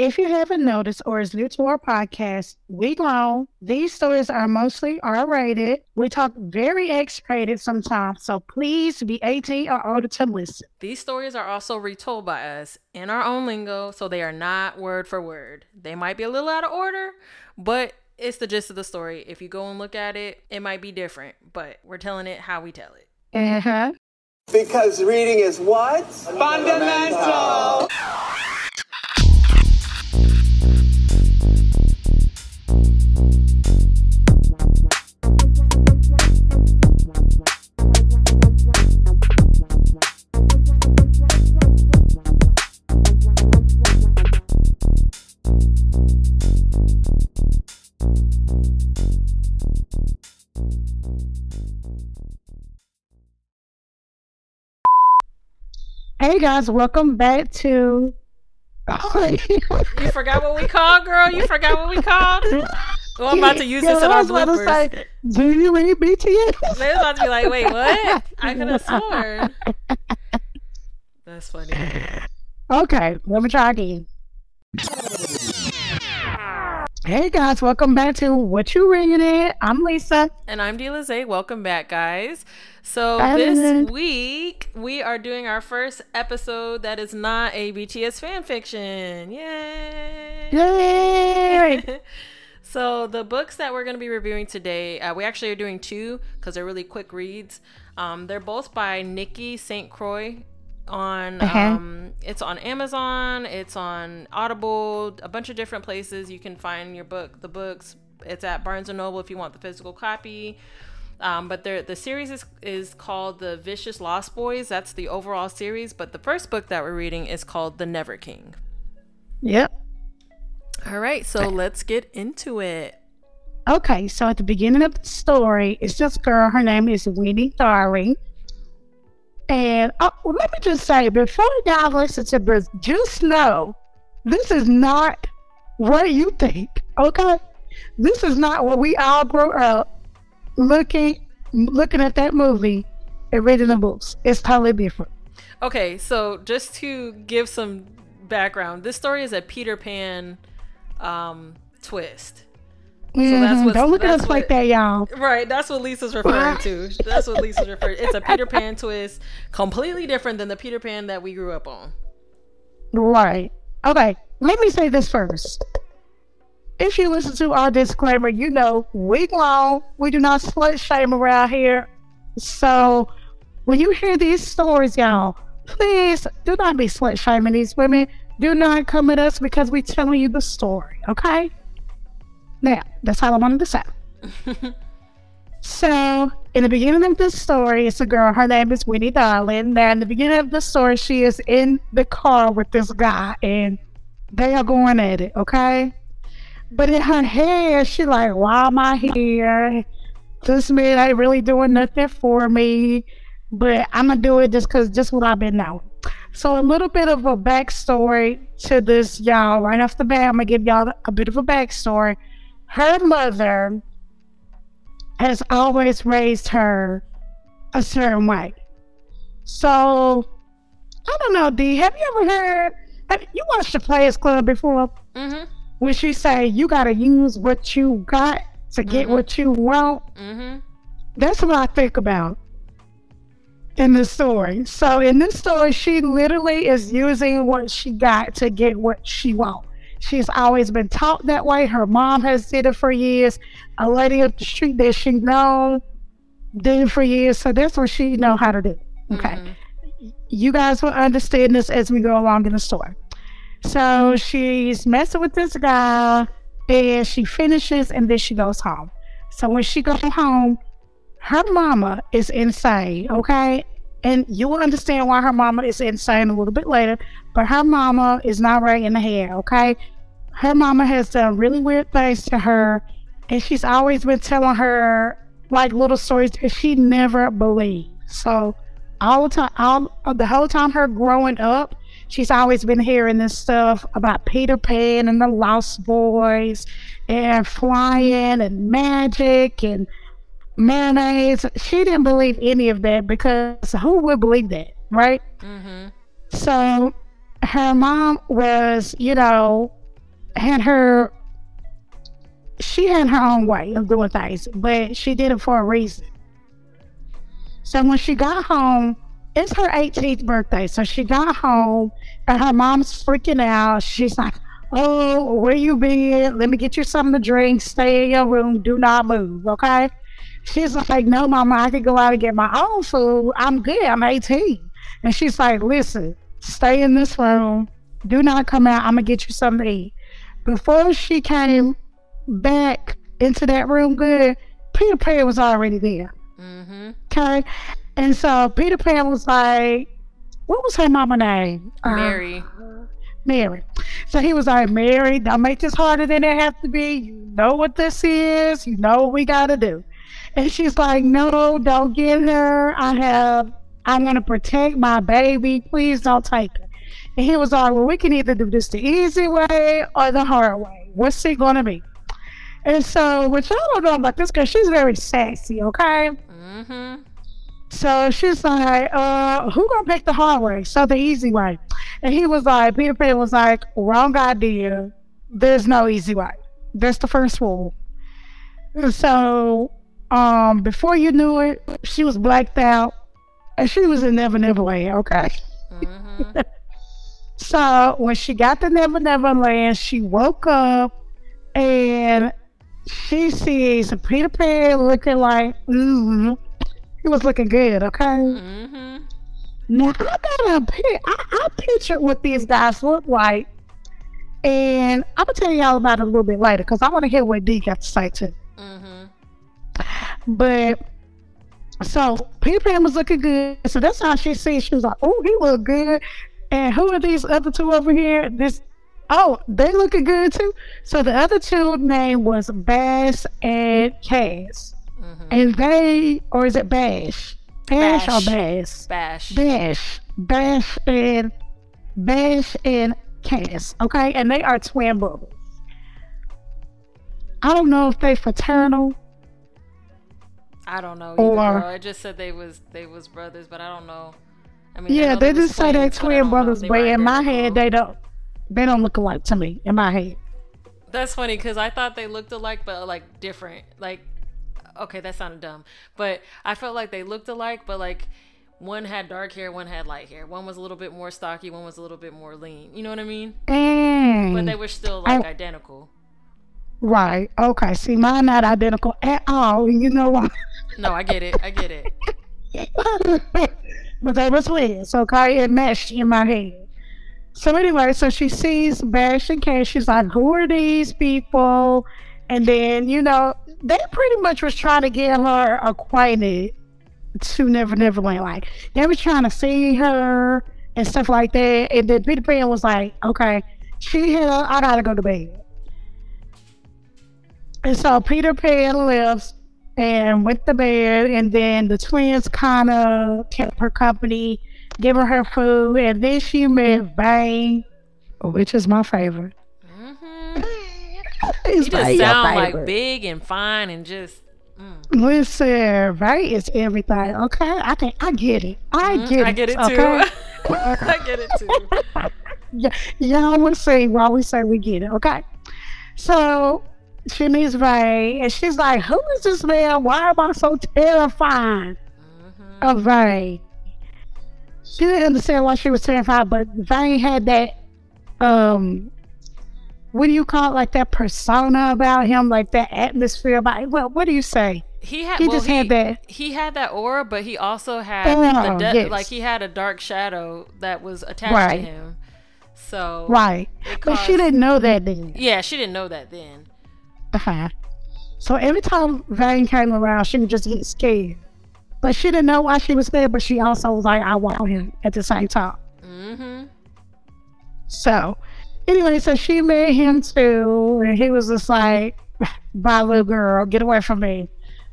If you haven't noticed or is new to our podcast, we grown. These stories are mostly R rated. We talk very X rated sometimes, so please be 18 or older to listen. These stories are also retold by us in our own lingo, so they are not word for word. They might be a little out of order, but it's the gist of the story. If you go and look at it, it might be different, but we're telling it how we tell it. Uh huh. Because reading is what? Fundamental. Hey guys, welcome back to. You forgot what we called, girl? You forgot what we called? Oh, I'm about to use this in I our was about to bloopers. say, Do you read BTS? They was about to be like, wait, what? I could have sworn. That's funny. Okay, let me try again. Hey guys, welcome back to What You Reading It. I'm Lisa. And I'm Delize. Welcome back, guys. So Bye. this week we are doing our first episode that is not a BTS fan fiction. Yay! Yay! so the books that we're going to be reviewing today, uh, we actually are doing two because they're really quick reads. Um, they're both by Nikki St. Crowe. On Uh-huh. um, it's on Amazon, it's on Audible, a bunch of different places you can find your book. The books, it's at Barnes and Noble if you want the physical copy. Um, but the the series is is called the Vicious Lost Boys. That's the overall series. But the first book that we're reading is called The Never King. Yep. All right, so let's get into it. Okay, so at the beginning of the story, it's this girl. Her name is Winnie Darling. And uh, let me just say, before y'all listen to this, just know this is not what you think. Okay, this is not what we all grew up looking looking at that movie and reading the books. It's totally different. Okay, so just to give some background, this story is a Peter Pan um, twist. That's Mhm. what's- Don't look at us like that, y'all. Right, that's what Lisa's referring to. That's what Lisa's referring. To. It's a Peter Pan twist, completely different than the Peter Pan that we grew up on. Right. Okay, let me say this first. If you listen to our disclaimer, you know we grown. We do not slut shame around here. So when you hear these stories, y'all, please do not be slut shaming these women. Do not come at us because we're telling you the story, okay? Now, that's all I wanted to say. So, in the beginning of this story, it's a girl. Her name is Winnie Darling. Now, in the beginning of the story, she is in the car with this guy, and they are going at it. Okay, but in her head, she like, "Why am I here? This man ain't really doing nothing for me, but I'm gonna do it just cause just what I've been knowing." So, a little bit of a backstory to this, y'all. Right off the bat, I'm gonna give y'all a bit of a backstory. Her mother has always raised her a certain way. So, I don't know, D. Have you ever heard? Have you watched the Players Club before? Mm-hmm. When she say you gotta use what you got to get Mhm. what you want. Mm-hmm. That's what I think about in this story. So in this story, she literally is using what she got to get what she wants. She's always been taught that way. Her mom has did it for years. A lady up the street that she know did it for years. So that's what she know how to do. Okay. Mm-hmm. You guys will understand this as we go along in the story. So she's messing with this guy and she finishes and then she goes home. So when she goes home, her mama is insane, okay? And you will understand why her mama is insane a little bit later, but her mama is not right in the head, okay? Her mama has done really weird things to her, and she's always been telling her like little stories that she never believed. So all the time, all uh, the whole time her growing up, she's always been hearing this stuff about Peter Pan and the Lost Boys and flying and magic and mayonnaise. She didn't believe any of that because who would believe that, right? Mm-hmm. So her mom was, you know, had her she had her own way of doing things, but she did it for a reason. So when she got home, it's her 18th birthday. So she got home and her mom's freaking out. She's like, Oh, where you been? Let me get you something to drink. Stay in your room. Do not move. Okay. She's like, No, mama, I can go out and get my own food. I'm good. I'm 18. And she's like, Listen, stay in this room. Do not come out. I'm going to get you something to eat. Before she came back into that room good, Peter Pan was already there. Mm-hmm. Okay. And so Peter Pan was like, what was her mama name? Uh, Mary. Mary. So he was like, Mary, don't make this harder than it has to be. You know what this is. You know what we got to do. And she's like, no, don't get her. I have, I'm going to protect my baby. Please don't take her. And he was like, well, we can either do this the easy way or the hard way. What's it going to be? And so, which I don't know about this girl, she's very sassy, okay? Mm-hmm. So she's like, uh, who gonna pick the hard way? So the easy way. And he was like, Peter Pan was like, wrong idea. There's no easy way. That's the first rule. And so, um, before you knew it, she was blacked out. And she was in Never Never Land, okay? Mm-hmm. So when she got to Never Never Land, she woke up and she sees Peter Pan looking like, mm, he was looking good, okay? Mm-hmm. Now I got a pic- I, I pictured what these guys look like, and I'm gonna tell y'all about it a little bit later because I want to hear what D got to say too. Mm-hmm. But so Peter Pan was looking good, so that's how she sees. She was like, "Oh, he look good." And who are these other two over here? This, oh, they looking good too. So the other two name was Bass and Cass, Mm-hmm. and they, or is it Bash? Bash, Bash. or Bass? Bash. Bash, Bash, and Bash and Cass. Okay, and they are twin brothers. I don't know if they fraternal. I don't know Or-. It just said they was they was brothers, but I don't know. I mean, Yeah, know they just say but I twin brothers, They but in my head they don't. They don't look alike to me. In my head, That's funny because I thought they looked alike, but like different. Like, okay, that sounded dumb, but I felt like they looked alike, but like one had dark hair, one had light hair. One was a little bit more stocky, one was a little bit more lean. You know what I mean? Mm, But they were still like I- identical. Right. Okay. See, mine not identical at all. You know why? No, I get it. I get it. but they were twins. So okay, it meshed in my head. So anyway, so she sees Bash and Cash. She's like, "Who are these people?" And then you know they pretty much was trying to get her acquainted to Never Never Land. Like they were trying to see her and stuff like that. And then Peter Pan was like, "Okay, she here. I gotta go to bed." And so Peter Pan left and went to bed, and then the twins kind of kept her company, giving her food, and then she met Vane, which is my favorite. hmm It's You just Vane, your sound like big and fine and just. Mm. Listen, Vane is everything. Okay, I think I get it. I Mhm, get it. I get it too. Okay? I get it too. yeah, y'all would say why we say we get it, okay? So she meets Ray, and she's like, "Who is this man? Why am I so terrified Mhm. of Ray?" She didn't understand why she was terrified, but Vane had that, um, what do you call it? Like that persona about him, like that atmosphere about. Well, what do you say? He had. He well, just had that. He had that aura, but he also had Oh, the de- yes. like he had a dark shadow that was attached Right. to him. So Right, it but she didn't know that then. Yeah, she didn't know that then. Uh-huh. So every time Vane came around, she would just get scared. But she didn't know why she was scared, but she also was like, I want him at the same time. Mm-hmm. So anyway, so she met him too, and he was just like, Bye, little girl, get away from me.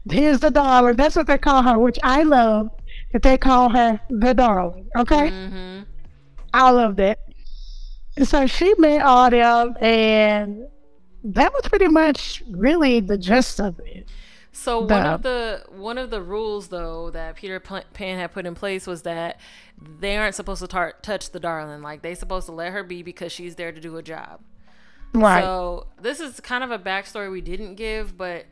Here's the darling. That's what they call her, which I love that they call her the darling. Okay? Mm-hmm. I love that. And so she met all them, and that was pretty much really the gist of it. So one The- of the one of the rules though that Peter Pan had put in place was that they aren't supposed to tar- touch the darling. Like they're supposed to let her be because she's there to do a job. Right. So this is kind of a backstory we didn't give, but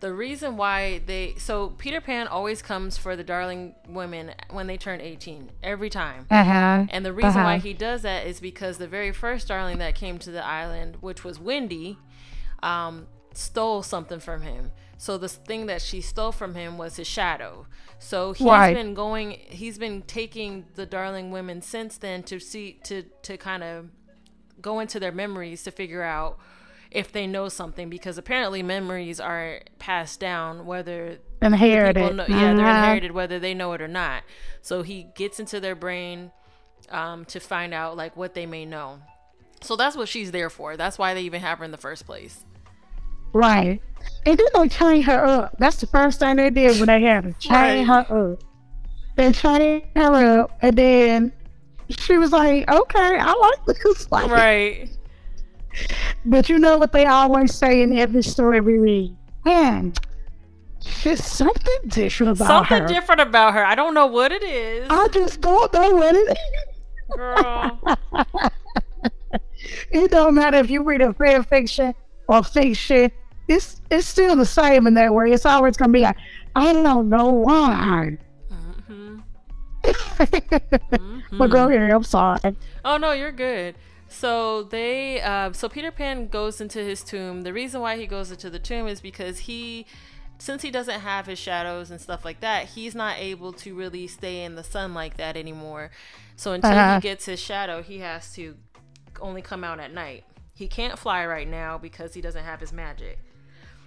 the reason why they so Peter Pan always comes for the darling women when they turn 18 every time. Uh huh. And the reason why Uh-huh. he does that is because the very first darling that came to the island, which was Wendy, um, stole something from him. So the thing that she stole from him was his shadow. So he's Right. been going, he's been taking the darling women since then to see to to kind of go into their memories to figure out if they know something because apparently memories are passed down whether Inherited. know, yeah they're Mhm. inherited whether they know it or not so he gets into their brain um, to find out like what they may know so that's what she's there for that's why they even have her in the first place Right. And then they chain her up. That's the first thing they did when they had her. Chain Right. her up. They chained her up, and then she was like, "Okay, I like this." Like, right But you know what they always say in every story we read? Man, there's something different about something her. Something different about her i don't know what it is I just don't know what it is. girl It don't matter if you read a fan fiction or fiction. It's it's still the same in that way. It's always gonna be like, I don't know why. hmm But go ahead. I'm sorry. Oh no, you're good. So they, uh, so Peter Pan goes into his tomb. The reason why he goes into the tomb is because he, since he doesn't have his shadows and stuff like that, he's not able to really stay in the sun like that anymore. So until Uh-huh. he gets his shadow, he has to only come out at night. He can't fly right now because he doesn't have his magic.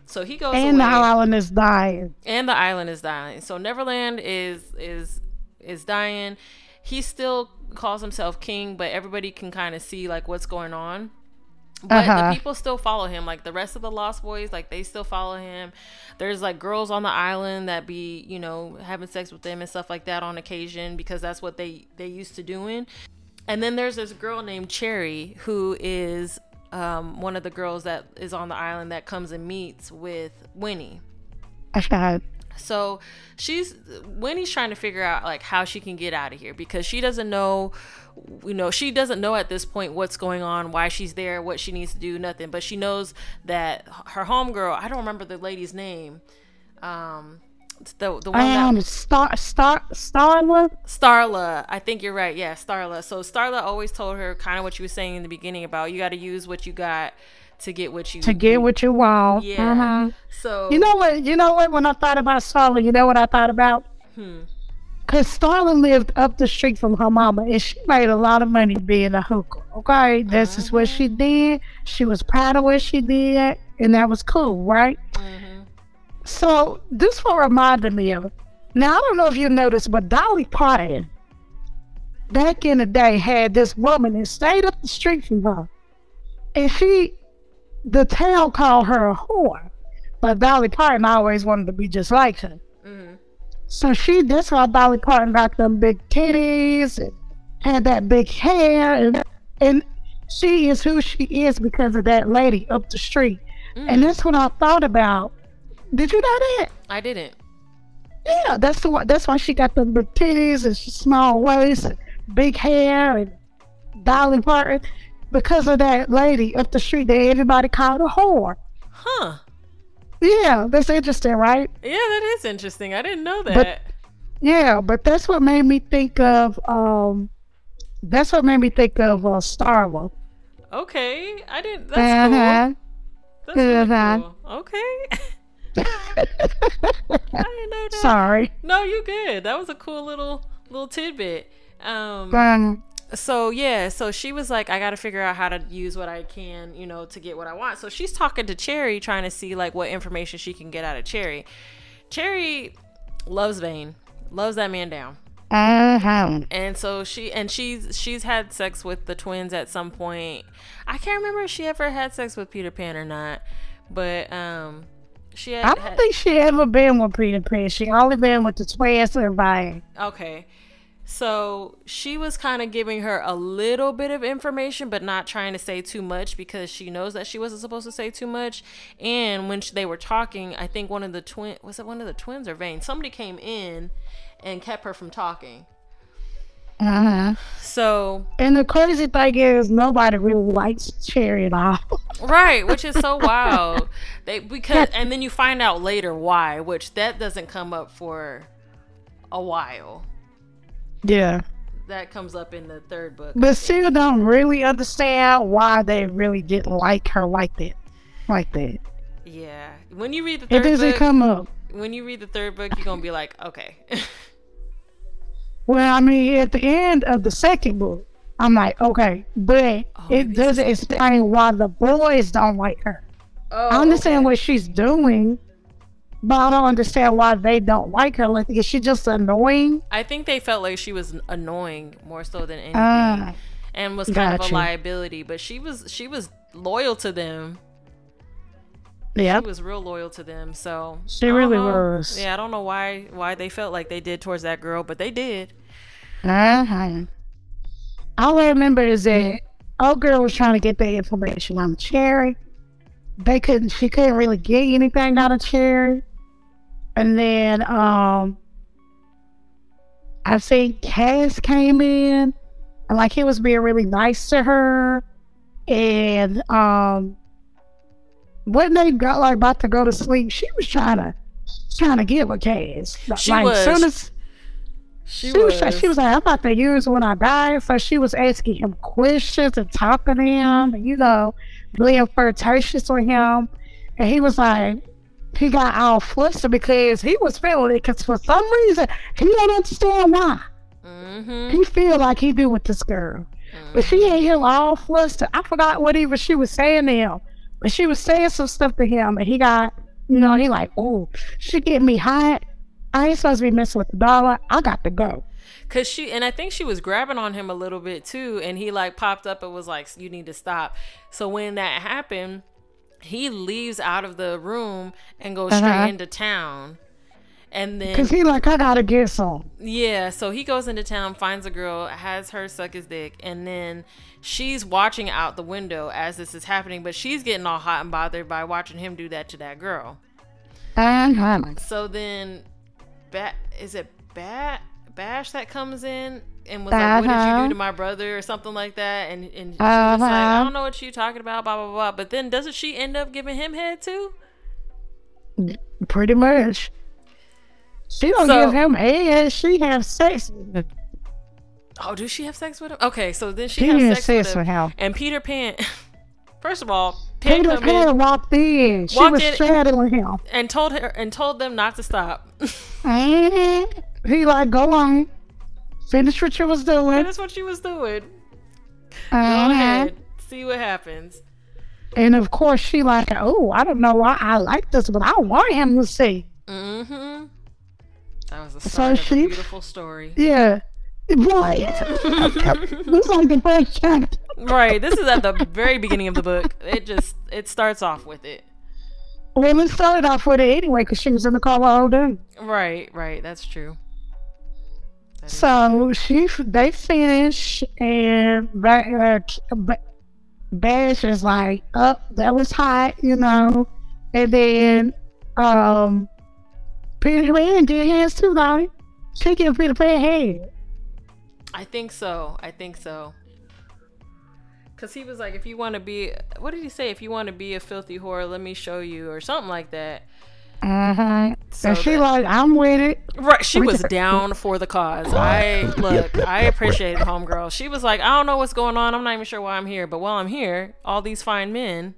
So he goes And the island is dying. and the island is dying. So Neverland is is is dying. He still calls himself king, but everybody can kind of see like what's going on. But Uh-huh. the people still follow him. Like the rest of the Lost Boys, like they still follow him. There's like girls on the island that be, you know, having sex with them and stuff like that on occasion because that's what they they used to doing. And then there's this girl named Cherry who is um, one of the girls that is on the island that comes and meets with Winnie. Okay. So she's Winnie's trying to figure out like how she can get out of here because she doesn't know you know she doesn't know at this point what's going on why she's there what she needs to do nothing but she knows that her homegirl I don't remember the lady's name um the the one that Star Star Starla. Starla, I think you're right. Yeah, Starla. So Starla always told her kind of what you were saying in the beginning about you got to use what you got to get what you want. To get what you want. Yeah. Uh-huh. So You know what? You know what? When I thought about Starla, you know what I thought about? Hmm. Cause Starla lived up the street from her mama, and she made a lot of money being a hooker. Okay, this is what she did. She was proud of what she did, and that was cool, right? mhm. So this one reminded me of. Now I don't know if you noticed, but Dolly Parton back in the day had this woman that stayed up the street from her, and she, the town called her a whore, but Dolly Parton always wanted to be just like her. Mhm. So she, that's why Dolly Parton got them big titties and had that big hair, and and she is who she is because of that lady up the street. And that's what I thought about. Did you know that? I didn't. Yeah, that's the one. That's why she got the big titties and small waist and big hair and Dolly Parton because of that lady up the street that everybody called a whore. Huh. Yeah, that's interesting, right? Yeah, that is interesting. I didn't know that. Yeah, but that's what made me think of. um That's what made me think of uh, Star Wars. okay. I didn't. That's cool. Uh-huh. That's Uh-huh. cool. Okay. I didn't know that. Sorry. No, you good. That was a cool little little tidbit. Um. Um, So yeah. So she was like, I got to figure out how to use what I can, you know, to get what I want. So she's talking to Cherry, trying to see like what information she can get out of Cherry. Cherry loves Vane. Loves that man down. uh-huh. and so she and she's she's had sex with the twins at some point i can't remember if she ever had sex with peter pan or not but um she had, I don't had- think she ever been with Peter Pan. She only been with the twins and Vane. okay so she was kind of giving her a little bit of information but not trying to say too much because she knows that she wasn't supposed to say too much and when sh they were talking i think one of the twin was it one of the twins or vane somebody came in and kept her from talking Uh-huh. So And the crazy thing is, nobody really likes Cherry at all. right, which is so wild. They because and then you find out later why, which that doesn't come up for a while. yeah. That comes up in the third book. But still don't really understand why they really didn't like her like that. Like that. Yeah. When you read the It doesn't book, come up. when you read the third book, you're gonna be like, okay. Well, I mean, at the end of the second book, I'm like, okay, but Oh, it doesn't explain why the boys don't like her. oh, I understand okay. what she's doing, but I don't understand why they don't like her. Like, is she just annoying? I think they felt like she was annoying more so than anything, Ah, and was kind of a liability. But she was she was loyal to them. Yeah. She was real loyal to them. So She really know. was. Yeah, I don't know why why they felt like they did towards that girl, but they did. Uh-huh. All I remember is that old girl was trying to get the information on Cherry. They couldn't. She couldn't really get anything out of Cherry. And then um, I think Cass came in, and like he was being really nice to her, and um, when they got like about to go to sleep, she was trying to trying to give a Cass. She like was. soon as She, she was, she was like, I'm about to use when I die. So she was asking him questions and talking to him, and, you know, being flirtatious with him. And he was like, he got all flustered because he was feeling it. Because for some reason, he don't understand why. Mm-hmm. He feel like he do with this girl. But she ain't him all flustered. I forgot what even she was saying to him. But she was saying some stuff to him, and he got, you know, he like, oh, she getting me hot. I ain't supposed to be messing with the dollar. I got to go. Cause she and I think she was grabbing on him a little bit too, and he like popped up and was like, "You need to stop." So when that happened, he leaves out of the room and goes Uh-huh. straight into town. And then Cause he like, I gotta get some. Yeah, so he goes into town, finds a girl, has her suck his dick, and then she's watching out the window as this is happening, but she's getting all hot and bothered by watching him do that to that girl. Uh-huh. So then, Bat is it Bat Bash that comes in and was like, "What did you Uh-huh. do to my brother?" or something like that, and and she was like, "I Uh-huh. don't know what you're talking about," blah blah blah. But then doesn't she end up giving him head too? Pretty much. She don't So- give him head. She have sex. Oh, does she have sex with him? Okay, so then she, She has sex, sex with with him. him. And Peter Pan, first of all, Pan Peter come in Pan walked in. She Walked was in- straddling him. and told her and told them not to stop. And he like, go on. Finish what you was doing. Finish what she was doing. Go Uh-huh. ahead, see what happens. And of course, she like, oh, I don't know why I like this, but I want him to see. Mm-hmm. That was the So start of a she- beautiful story. Yeah. Right. It's like the first chapter. Right. This is at the very beginning of the book. It just it starts off with it. Well, it started off with it anyway because she was in the car all day. Right. Right. That's true. That is- So she, they finish, and Ba- uh, Bash is like, "Up, that was hot," you know. And then, um, Peter Pan did hands too, Donnie. She give Peter Pan hand. I think so. I think so. Cause he was like, if you want to be, what did he say? If you want to be a filthy whore, let me show you, or something like that. Uh huh. So and she that- like, "I'm with it." Right, she We was down for the cause. I look, I appreciate homegirl. She was like, I don't know what's going on. I'm not even sure why I'm here, but while I'm here, all these fine men,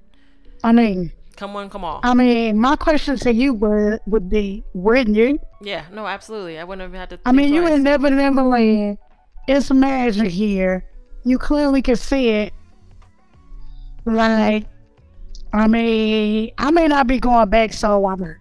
I mean, come one, come all. I mean, my question to you would would be, wouldn't you? yeah, no, absolutely. I wouldn't have had to. I mean, you twice. in Never Never Land. It's magic here. You clearly can see it. Like, I mean, I may not be going back, so I'm.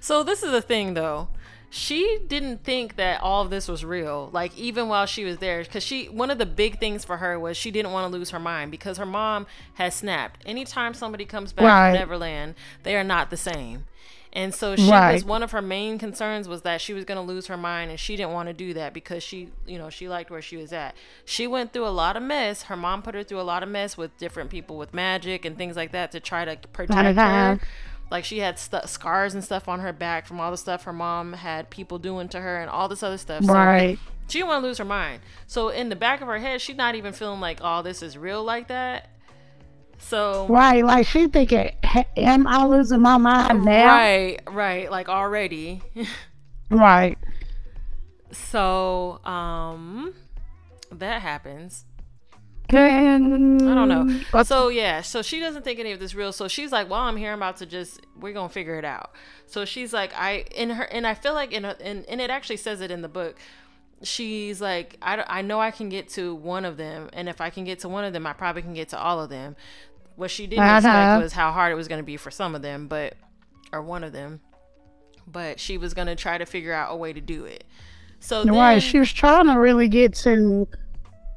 So this is the thing, though. She didn't think that all of this was real. Like even while she was there, because she one of the big things for her was she didn't want to lose her mind because her mom has snapped. Anytime somebody comes back Right. from Neverland, they are not the same. And so she was one of her main concerns was that she was going to lose her mind and she didn't want to do that because she, you know, she liked where she was at. She went through a lot of mess. Her mom put her through a lot of mess with different people with magic and things like that to try to protect her. Like she had st- scars and stuff on her back from all the stuff her mom had people doing to her and all this other stuff. So Right. She didn't want to lose her mind. So in the back of her head, she's not even feeling like, oh, this is real like that. So Right, like she thinking, "Hey, am I losing my mind now? right, right, like already. Right. so um, that happens. I don't know. But So yeah, so she doesn't think any of this real. So she's like, "Well, I'm here. I'm about to just we're gonna figure it out." So she's like, "I in her and I feel like in her, and and it actually says it in the book. She's like, I, I know I can get to one of them, and if I can get to one of them, I probably can get to all of them. What she didn't Uh-huh. expect was how hard it was going to be for some of them, but or one of them. But she was going to try to figure out a way to do it. So then, she was trying to really get to,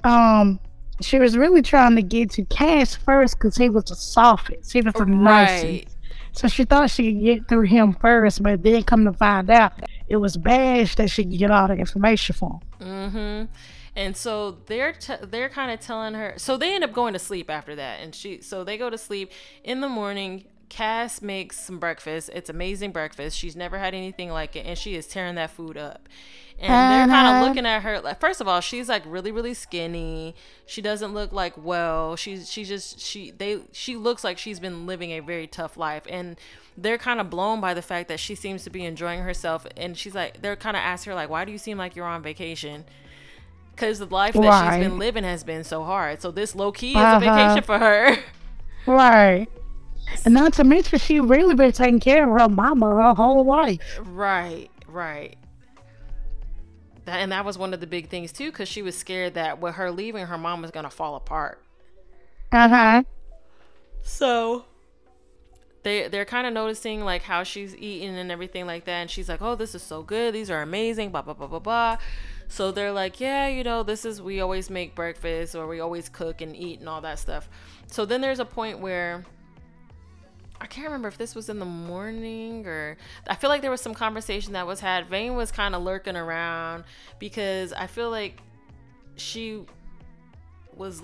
um, she was really trying to get to Cass first because he was the softest. He was the nicest. right, So she thought she could get through him first, but then come to find out it was Bash that she could get all the information from. Mm-hmm. And so they're t- they're kind of telling her. So they end up going to sleep after that, and she so they go to sleep in the morning. Cass makes some breakfast. It's amazing breakfast. She's never had anything like it, and she is tearing that food up. And they're kind Uh-huh. of looking at her. Like, first of all, she's like really, really skinny. She doesn't look like well. She's she just she they she looks like she's been living a very tough life, and they're kind of blown by the fact that she seems to be enjoying herself. And she's like, they're kind of asking her like, why do you seem like you're on vacation? Because the life that Right. she's been living has been so hard. So this low key is a Uh-huh. vacation for her. Right. And not to mention, she really been taking care of her mama her whole life. right, right. That, and that was one of the big things too, because she was scared that with her leaving, her mom was gonna fall apart. Uh huh. So they they're kind of noticing like how she's eating and everything like that, and she's like, "Oh, this is so good. These are amazing." Blah blah blah blah blah. So they're like, "Yeah, you know, this is we always make breakfast or we always cook and eat and all that stuff." So then there's a point where I can't remember if this was in the morning or I feel like there was some conversation that was had. Vane was kind of lurking around because I feel like she was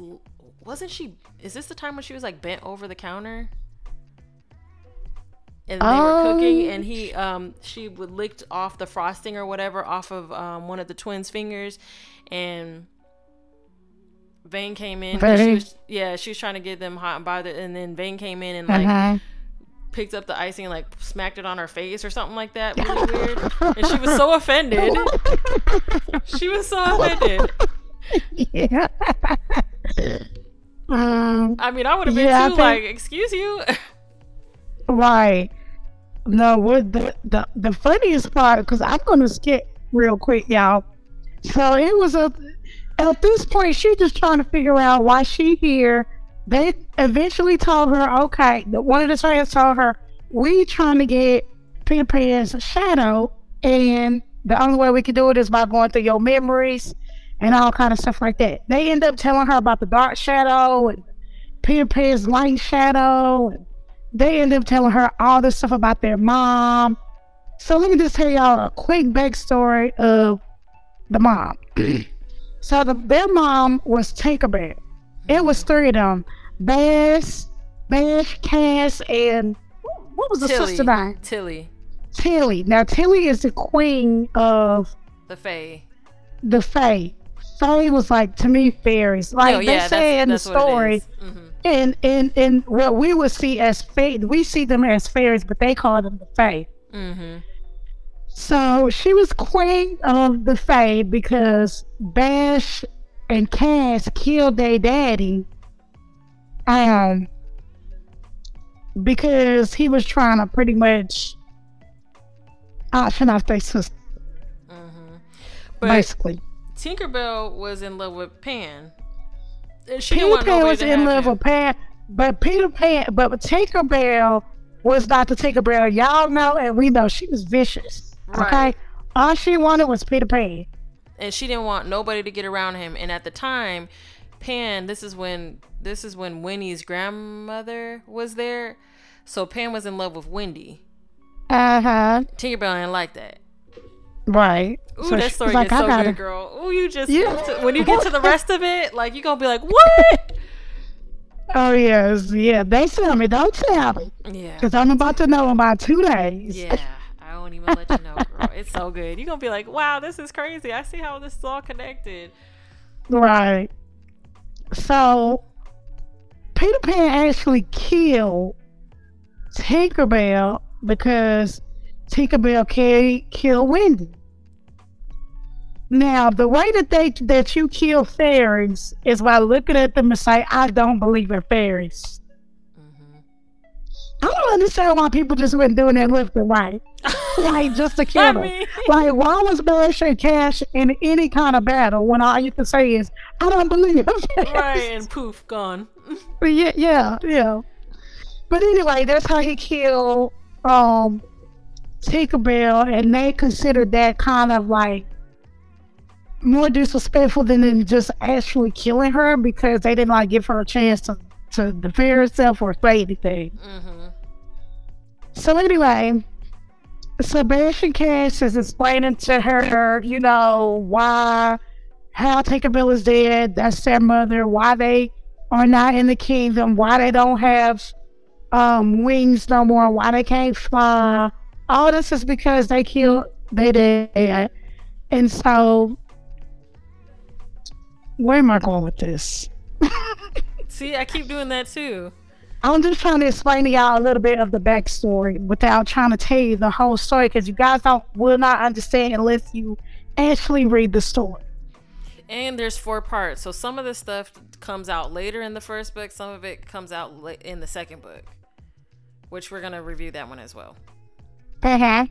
wasn't she is this the time when she was like bent over the counter? And they were cooking Um, and he um she would licked off the frosting or whatever off of um one of the twins' fingers and Vane came in. She was, yeah, she was trying to get them hot and bothered, and then Vane came in and like Uh-huh. Picked up the icing and like smacked it on her face or something like that. Really weird. And she was so offended. She was so offended. yeah. um, I mean, I would have been Yeah, too think- like, excuse you. right. No, what the, the, the funniest part, because I'm going to skip real quick, y'all. So it was a, at this point, she's just trying to figure out why she here. They eventually told her, okay, the, one of the friends told her, we trying to get Peter Pan's shadow, and the only way we can do it is by going through your memories and all kind of stuff like that. They end up telling her about the dark shadow and Peter Pan's light shadow. And they end up telling her all this stuff about their mom. So let me just tell y'all a quick backstory of the mom. so the, their mom was Tinkerbell. It was three of them: Bass, Bash, Cass, and what was the sister name? Tilly, Tilly. Now Tilly is the queen of the Fae. the Fae. Fae was like to me fairies. Like oh they yeah, say in the story. Mhm. and and and what we would see as fae, we see them as fairies, but they call them the Fae. Mhm. So she was queen of the Fae because Bash and Cass killed their daddy. Um, because he was trying to pretty much option off their sister, Mm-hmm. But basically. Tinkerbell was in love with Pan. And she Peter Pan was in love him. with Pan, but Peter Pan, but Tinkerbell was not the Tinkerbell y'all know, and we know she was vicious. Okay, Right. all she wanted was Peter Pan. And she didn't want nobody to get around him. And at the time, Pan, this is when this is when Winnie's grandmother was there. So Pan was in love with Wendy. Uh huh. Tinkerbell didn't like that. Right. Ooh, So that story like, gets so gotta- good, girl. Ooh, you just Yeah. when you get to the rest of it, like you're gonna be like, what? Oh yes, yeah. They tell me, don't tell me, Yeah, because I'm about to know in about two days. yeah. Won't even let you know, girl. It's so good. You're gonna be like, wow, this is crazy. I see how this is all connected. Right. So Peter Pan actually killed Tinkerbell because Tinkerbell can't kill Wendy. Now, the way that they that you kill fairies is by looking at them and say, "I don't believe in fairies." I don't understand why people just went doing that left and right, like just to kill them. Like, why was Blanche Cash in any kind of battle when all you can say is, "I don't believe fairies"? right, and poof, gone. But yeah, yeah, yeah. But anyway, that's how he killed um Tinkerbell, and they considered that kind of like more disrespectful than just actually killing her because they didn't like give her a chance to to defend herself or say anything. hmm So anyway, so Sebastian Cash is explaining to her, you know, why how Tinkerbell is dead, that's their mother, why they are not in the kingdom, why they don't have um, wings no more, why they can't fly. All this is because they killed their dad. And so, where am I going with this? See, I keep doing that too. I'm just trying to explain to y'all a little bit of the backstory without trying to tell you the whole story because you guys don't will not understand unless you actually read the story. And there's four parts, so some of the stuff comes out later in the first book. Some of it comes out in the second book, which we're gonna review that one as well. Uh-huh.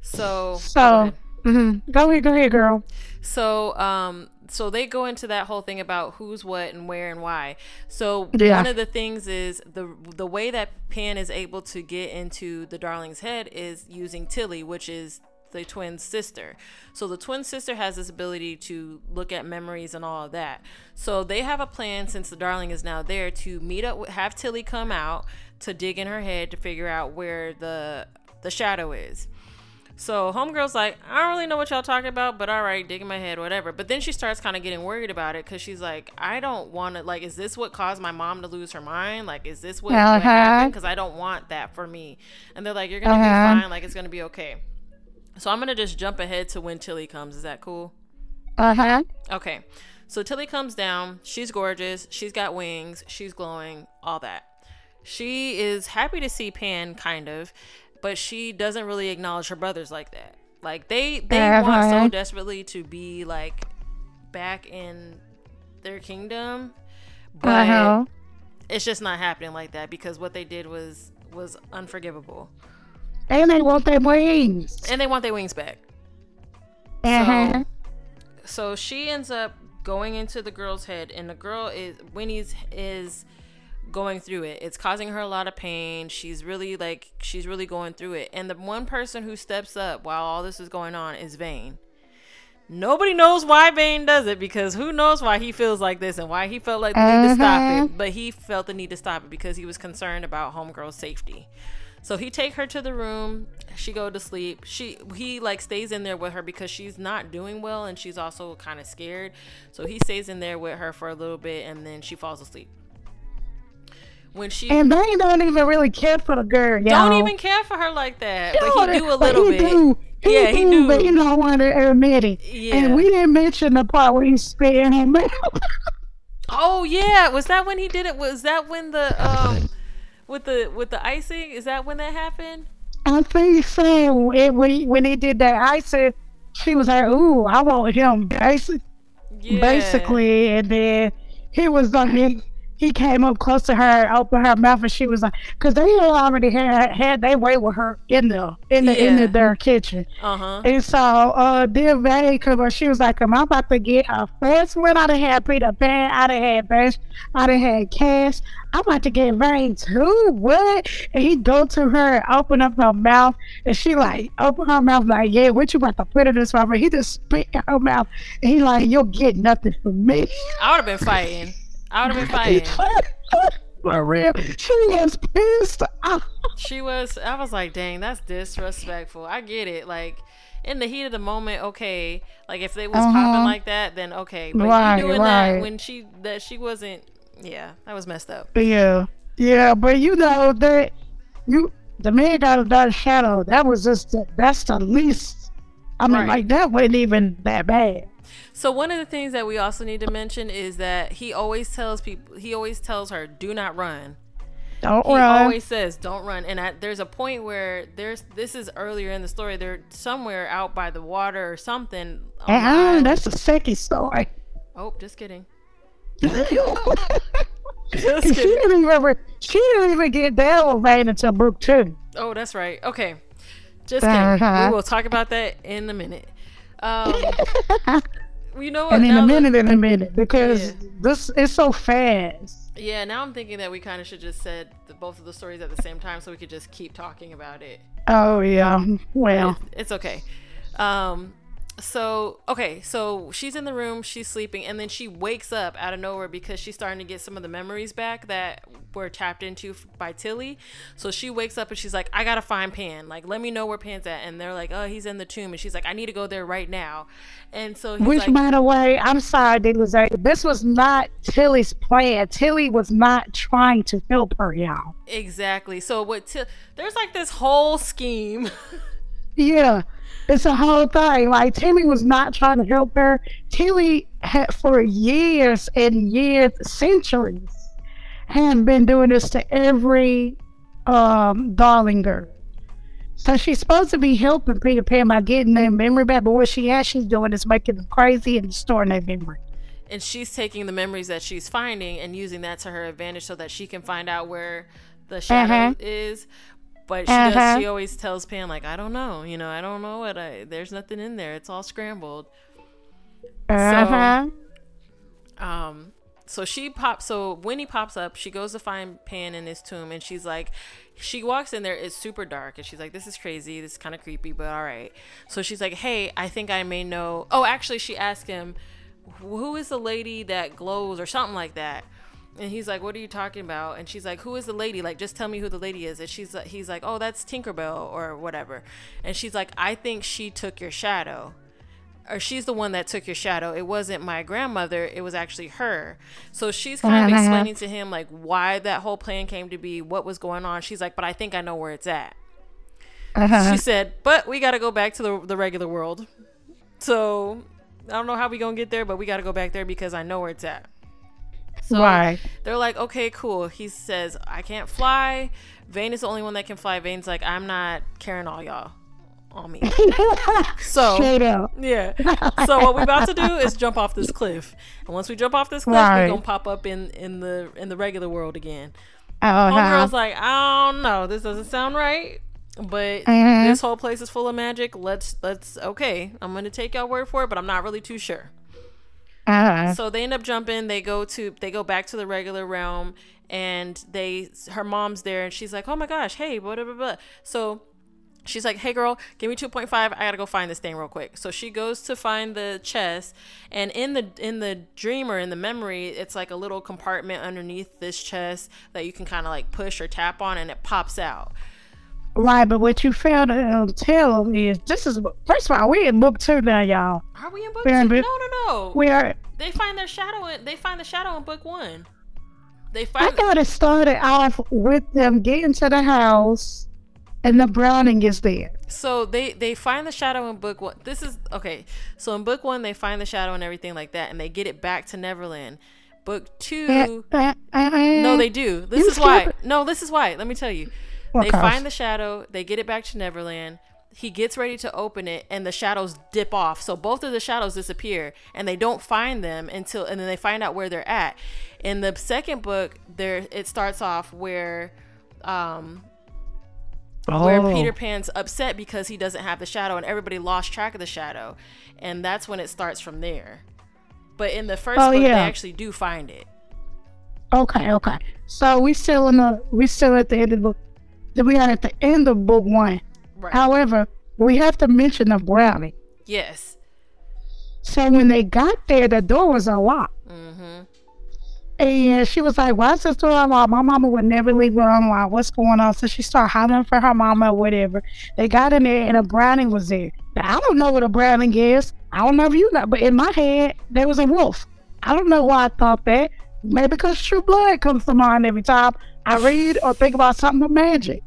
So, So, go ahead. mhm. go ahead, go ahead, girl. So, um, so they go into that whole thing about who's what and where and why. So Yeah. one of the things is the the way that Pan is able to get into the darling's head is using Tilly, which is the twin sister. So the twin sister has this ability to look at memories and all of that. So they have a plan since the darling is now there to meet up with have Tilly come out to dig in her head to figure out where the the shadow is. So homegirl's like, I don't really know what y'all talking about, but all right, digging my head, whatever. But then she starts kind of getting worried about it because she's like, I don't want to. Like, is this what caused my mom to lose her mind? Like, is this what, what Uh-huh. happened? Because I don't want that for me. And they're like, you're gonna Uh-huh. be fine. Like, it's gonna be okay. So I'm gonna just jump ahead to when Tilly comes. Is that cool? Uh-huh. Okay. So Tilly comes down. She's gorgeous. She's got wings. She's glowing. All that. She is happy to see Pan, kind of, but she doesn't really acknowledge her brothers like that. Like they they want so Uh-huh. desperately to be like back in their kingdom, but Uh-huh. it's just not happening like that because what they did was was unforgivable, And they want their wings. and they want their wings back. Uh-huh. so she ends up going into the girl's head and the girl is winnie's is going through it it's causing her a lot of pain she's really like she's really going through it and the one person who steps up while all this is going on is vane nobody knows why vane does it because who knows why he feels like this and why he felt like the need to stop it mm-hmm. but he felt the need to stop it because he was concerned about homegirl's safety so he take her to the room. She go to sleep. She he like stays in there with her because she's not doing well and she's also kind of scared. So he stays in there with her for a little bit and then she falls asleep. When she And they don't even really care for the girl, y'all. don't even care for her like that, but he do a little he bit. Do. He Yeah, he do, do. But you don't want to admit it. Yeah. And we didn't mention the part where he spit in her mouth. Oh yeah, was that when he did it? Was that when the um with the with the icing? Is that when that happened? I think so. It, when, he, when he did that, I said, she was like, ooh, I want him. Basic, Yeah. Basically. And then he was like, he, came up close to her, opened her mouth, and she was like, because they had already had, had their way with her in the, in the, in the, their kitchen. Uh huh. And so, uh, then Vanny come up, she was like, am I about to get a fast one? I done had Peter Pan, I done had Bash, I done had Cash. I'm about to get Vane too. What? And he go to her, open up her mouth, and she like, open her mouth like, yeah, what you about to put in this mouth? He just spit in her mouth. And he like, you'll get nothing from me. I would have been fighting. I would have been real. She was pissed. She was. I was like, dang, that's disrespectful. I get it. Like in the heat of the moment, okay. Like if they was Uh-huh. popping like that, then okay. But Right, you doing right. that when she that she wasn't. Yeah, that was messed up. Yeah, yeah, but you know that you the man got a dark shadow. That was just the, that's the least. I mean, Right. like that wasn't even that bad. So one of the things that we also need to mention is that he always tells people he always tells her do not run. Don't run. He run. always says don't run and at, there's a point where there's this is earlier in the story they're somewhere out by the water or something. the uh-uh, that's the second story. oh, just kidding. she Just kidding. didn't even she didn't even get down with Vane until book two. Oh, that's right. Okay. Just kidding. Uh-huh. We will talk about that in a minute. Um, you know what? and in a minute, in a minute, because Yeah. this is so fast. yeah, now I'm thinking that we kind of should just said the, both of the stories at the same time so we could just keep talking about it. Oh yeah, well, It's okay. Um, so okay, so she's in the room, she's sleeping, and then she wakes up out of nowhere because she's starting to get some of the memories back that were tapped into by Tilly. So she wakes up and she's like, "I gotta find Pan. Like, let me know where Pan's at." And they're like, "Oh, he's in the tomb." And she's like, "I need to go there right now." And so he's which like, by the way, I'm sorry, Delizay, this was not Tilly's plan. Tilly was not trying to help her, y'all. "Exactly." So what? Till there's like this whole scheme. Yeah, it's a whole thing. Like Tilly was not trying to help her. Tilly had for years and years, centuries, had been doing this to every um darling girl. So she's supposed to be helping Peter Pan by getting their memory back, but what she actually doing is making them crazy and distorting their memory. and she's taking the memories that she's finding and using that to her advantage so that she can find out where the shadow Uh-huh. is but she Uh-huh. does she always tells Pan like I don't know you know I don't know what I there's nothing in there it's all scrambled Uh-huh. um so she pops so Winnie pops up she goes to find Pan in his tomb and she's like she walks in there it's super dark and she's like this is crazy this is kind of creepy but all right so she's like hey I think I may know oh actually she asked him who is the lady that glows or something like that and he's like what are you talking about? And she's like who is the lady? Like just tell me who the lady is. And she's like he's like oh that's tinkerbell or whatever. And she's like i think she took your shadow. Or she's the one that took your shadow. It wasn't my grandmother. It was actually her. So she's kind of explaining to him like why that whole plan came to be what was going on. She's like but i think i know where it's at. Uh-huh. she said, "But we got to go back to the the regular world." So I don't know how we gonna get there, but we got to go back there because I know where it's at. So Right. they're like, "Okay, cool." He says, "I can't fly." Vane is the only one that can fly. Vane's like, "I'm not carrying all y'all on me." So yeah. So what we're about to do is jump off this cliff, and once we jump off this cliff, Right. we're gonna pop up in in the in the regular world again. Uh-huh. Homegirl's like, I don't know, this doesn't sound right. But Mhm. this whole place is full of magic. Let's let's okay. I'm gonna take y'all word for it, but I'm not really too sure. Uh-huh. So they end up jumping. They go to they go back to the regular realm, and they her mom's there, and she's like, oh my gosh, hey, blah blah blah. blah. So she's like, hey girl, give me 2.5. I gotta go find this thing real quick. So she goes to find the chest, and in the in the dream or in the memory, it's like a little compartment underneath this chest that you can kind of like push or tap on, and it pops out. Right, but what you failed to um, tell is this is first of all we in book two now, y'all. Are we in book We're in two? No, book- no, no. We are. They find their shadow. In, they find the shadow in book one. They find. I thought it started off with them getting to the house, and the Brownie is there. So they they find the shadow in book one. This is okay. So in book one, they find the shadow and everything like that, and they get it back to Neverland. Book two, Uh, uh, no, they do. This is why. No, this is why. Let me tell you. What They find the shadow. They get it back to Neverland. He gets ready to open it, and the shadows dip off. So both of the shadows disappear, and they don't find them until, and then they find out where they're at. In the second book, there it starts off where, um, where Oh. Peter Pan's upset because he doesn't have the shadow and everybody lost track of the shadow. And that's when it starts from there. But in the first Oh, book, they actually do find it. Okay, okay. So we still in the we still at the end of book. We are at the end of book one. Right. However, we have to mention the Brownie. yes. So when they got there, the door was unlocked. Mm-hmm. And she was like, Why is this door unlocked? My mama would never leave it unlocked. What's going on? So she started hollering for her mama or whatever. They got in there and a brownie was there. Now, I don't know what a brownie is. I don't know if you know, but in my head, there was a wolf. I don't know why I thought that. Maybe because True Blood comes to mind every time I read or think about something with magic.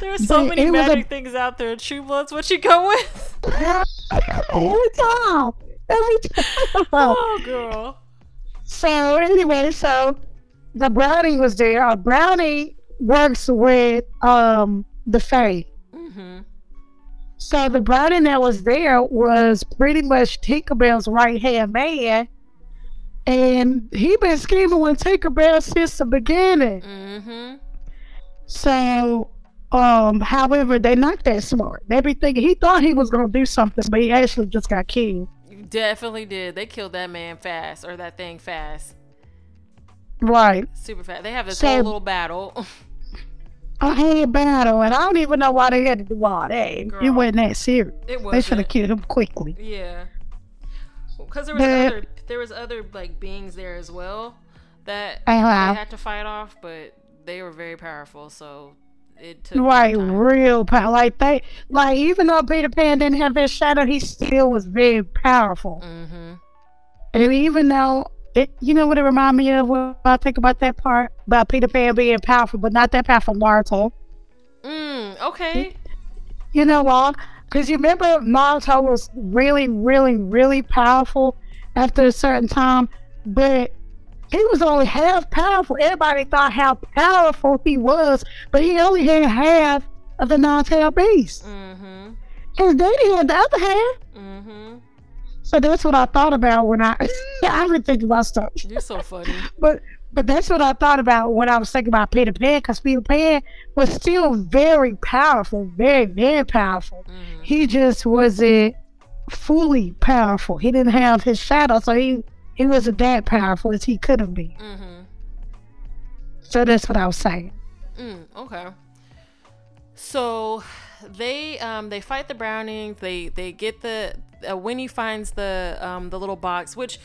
There's so But many was a- magic things out there. True Blood's what you go with. Every time. Every time. Oh, girl. So anyway, so the brownie was there. Uh, brownie works with um the fairy. Mm-hmm. So the brownie that was there was pretty much Tinkerbell's right hand man. And he been scheming with Tinkerbell since the beginning. Mm-hmm. So um however they not that smart. They be thinking he thought he was gonna do something, but he actually just got killed. You definitely did. They killed that man fast, or that thing fast. Right. Super fast. They have this So- whole little battle. a whole battle and I don't even know why they had to do all that. It Girl. wasn't that serious. It was. They should have killed him quickly. Yeah. Because there was But- other there was other like beings there as well that Uh-huh. they had to fight off, but they were very powerful, so it took Right, real power. Like they, like even though Peter Pan didn't have his shadow, he still was very powerful. Mm-hmm. And even though it, you know what it reminded me of when I think about that part about Peter Pan being powerful, but not that powerful, Naruto. Mm, okay. You know why? Because you remember Naruto was really, really, really powerful after a certain time, but he was only half powerful. Everybody thought how powerful he was, but he only had half of the nine-tail beast. Mm-hmm. His daddy had the other half. Mm-hmm. So that's what I thought about when I I would think about stuff. You're so funny. But but that's what I thought about when I was thinking about Peter Pan, because Peter Pan was still very powerful, very, very powerful. Mm-hmm. He just wasn't fully powerful. He didn't have his shadow, so he he wasn't that powerful as he could have been. Mm-hmm. So that's what I was saying. Mm, okay. So they um they fight the Brownies. They they get the uh, Winnie finds the um the little box, which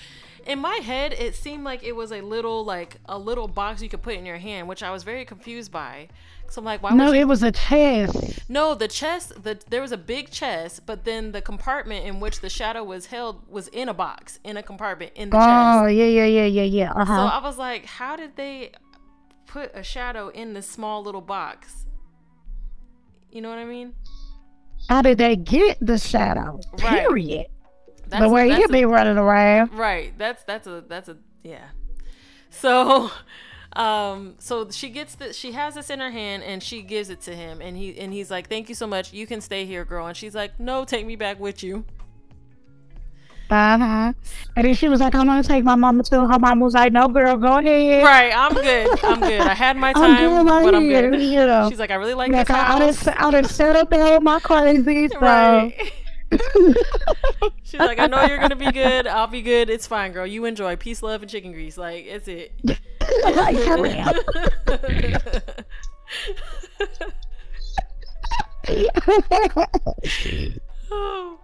in my head it seemed like it was a little like a little box you could put in your hand, which I was very confused by. So I'm like, why? No, you- it was a chest. no, the chest. The there was a big chest, but then the compartment in which the shadow was held was in a box in a compartment in the chest. Oh yeah, yeah, yeah, yeah, yeah. Uh-huh. So. I was like, how did they put a shadow in this small little box? You know what I mean? How did they get the shadow? Right. Period. That's, the way a- be running around. right. That's that's a that's a yeah. So um so she gets the she has this in her hand and she gives it to him and he and he's like, Thank you so much. You can stay here, girl. And she's like, No, take me back with you. Uh huh. And then she was like, I'm gonna take my mama to her mama was like, No girl, go ahead. Right, I'm good. I'm good. I had my time. I'm good right but I'm here, good. you know. She's like, I really like Like this I, house. I done set up with my crazy, so Right. She's like, I know you're gonna be good. I'll be good. It's fine, girl. You enjoy peace, love, and chicken grease. Like, it's it. Oh,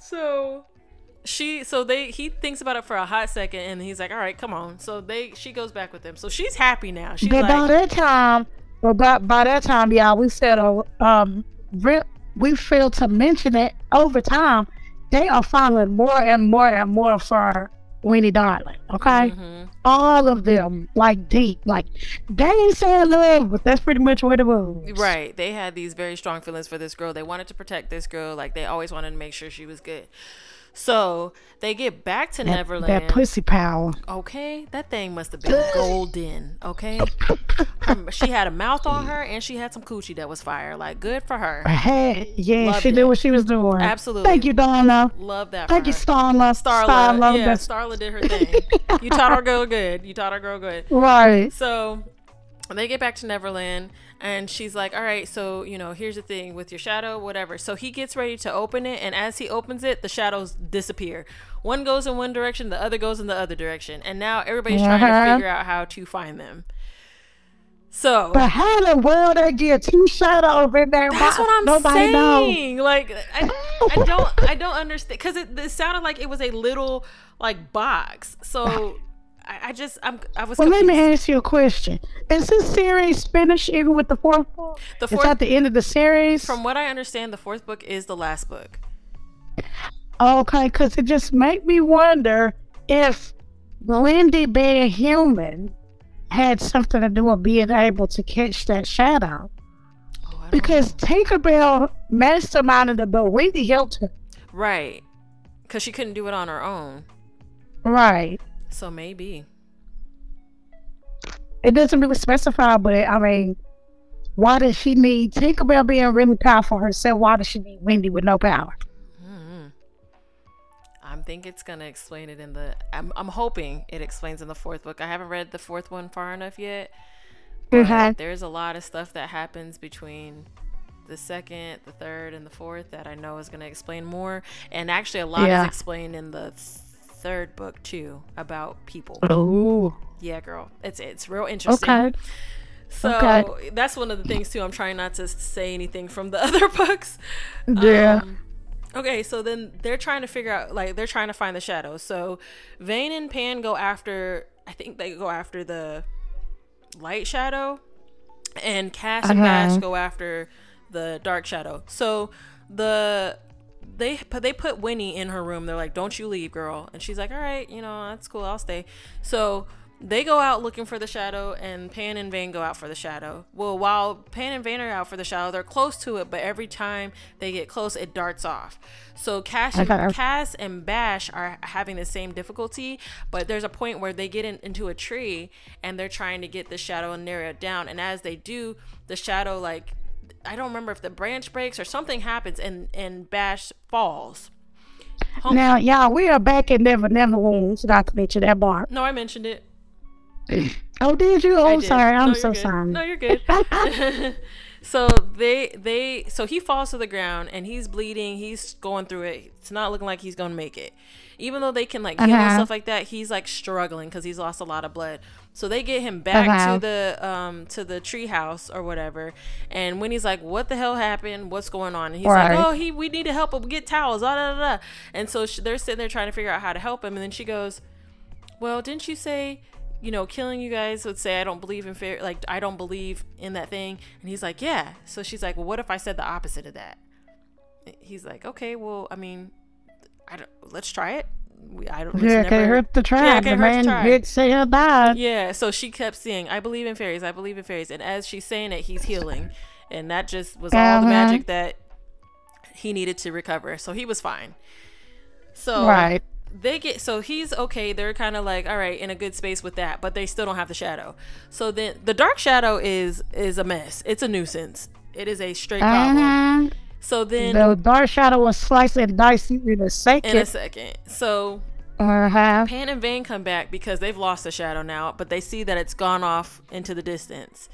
so she, so they, he thinks about it for a hot second, and he's like, "All right, come on." So they, she goes back with him. So she's happy now. She's but by that time, well, by, by that time, y'all, we said, uh, um, re- we fail to mention it over time. They are falling more and more and more for Winnie Darling. Okay, mhm. all of them, like deep, like they ain't saying love, but that's pretty much what it was. Right. They had these very strong feelings for this girl. They wanted to protect this girl. Like they always wanted to make sure she was good. So they get back to That, Neverland. that pussy power. Okay, that thing must have been golden. Okay, Her- she had a mouth on her, and she had some coochie that was fire. Like good for her. Hey, yeah, Loved she it. knew what she was doing. Absolutely. Thank you, Donna. Love that. Thank you, her. Starla. Starla. yeah, Starla did her thing. you taught our girl good. You taught our girl good. right. So they get back to Neverland, and she's like, "All right, so you know, here's the thing with your shadow, whatever." So he gets ready to open it, and as he opens it, the shadows disappear. One goes in one direction, the other goes in the other direction, and now everybody's trying to Uh-huh. figure out how to find them. So But how in the world they get two shadows in there? that's what I'm Nobody knows. saying. Like, I, I don't, I don't understand because it, it sounded like it was a little like box. So I, I just, I'm, I was. Well, let me ask you a question. Is this series finished even with the fourth book? The It's fourth- at the end of the series? From what I understand, the fourth book is the last book. okay, because it just made me wonder if Wendy being human had something to do with being able to catch that shadow. Oh, don't Because Tinkerbell masterminded it, but Wendy helped her. Right. Because she couldn't do it on her own. Right. So maybe. It doesn't really specify, but I mean, why does she need Tinkerbell being really powerful herself? Why does she need Wendy with no power? Mm-hmm. I think it's gonna explain it in the. I'm, I'm hoping it explains in the fourth book. I haven't read the fourth one far enough yet. Mhm. there's a lot of stuff that happens between the second, the third, and the fourth that I know is gonna explain more. And actually, a lot Yeah. is explained in the third book too about people. Oh, Yeah, girl, it's it's real interesting. okay. So Okay. that's one of the things too. I'm trying not to say anything from the other books. Yeah. Um, okay, so then they're trying to figure out, like, they're trying to find the shadows. So Vane and Pan go after. I think they go after the light shadow, and Kas and Bash Uh-huh. go after the dark shadow. So the they they put Winnie in her room. They're like, "Don't you leave, girl." And she's like, "All right, you know, that's cool. I'll stay." So they go out looking for the shadow, and Pan and Vane go out for the shadow. Well, while Pan and Vane are out for the shadow, they're close to it, but every time they get close, it darts off. So Kas and, Okay. Kas and Bash are having the same difficulty, but there's a point where they get in, into a tree and they're trying to get the shadow and narrow it down. And as they do, the shadow like I don't remember if the branch breaks or something happens, and and Bash falls. Home- Now, y'all, we are back in Never Never Land. Not to mention that bar. no, I mentioned it. Oh, did you? I Oh, did. sorry. I'm you're so good. sorry. No, you're good. so they they so he falls to the ground and he's bleeding. He's going through it. It's not looking like he's gonna make it. Even though they can like heal and Uh-huh. stuff like that, he's like struggling because he's lost a lot of blood. So they get him back Uh-huh. to the um to the treehouse or whatever. And when he's like, "What the hell happened? What's going on?" And he's Right. like, "Oh, he we need to help him get towels." Da, da, da, da. And so sh they're sitting there trying to figure out how to help him. And then she goes, well, didn't you say, you know, killing you guys would say I don't believe in fair, like I don't believe in that thing? And he's like, yeah. So she's like, well, what if I said the opposite of that? He's like, okay, well, I mean, I don't. Let's try it. We, I don't. Yeah, can't hurt the try. Yeah, the can't hurt to man try. did say her died. Yeah, so she kept saying, I believe in fairies, I believe in fairies. And as she's saying it, he's healing. And that just was all the Uh-huh. magic that he needed to recover. So he was fine. So Right. They get so he's okay they're kind of like all right in a good space with that but they still don't have the shadow so then the dark shadow is is a mess it's a nuisance it is a straight problem Uh-huh. so then The dark shadow was sliced and diced in a second in a second. so Uh-huh. pan and vane come back because they've lost the shadow now but they see that it's gone off into the distance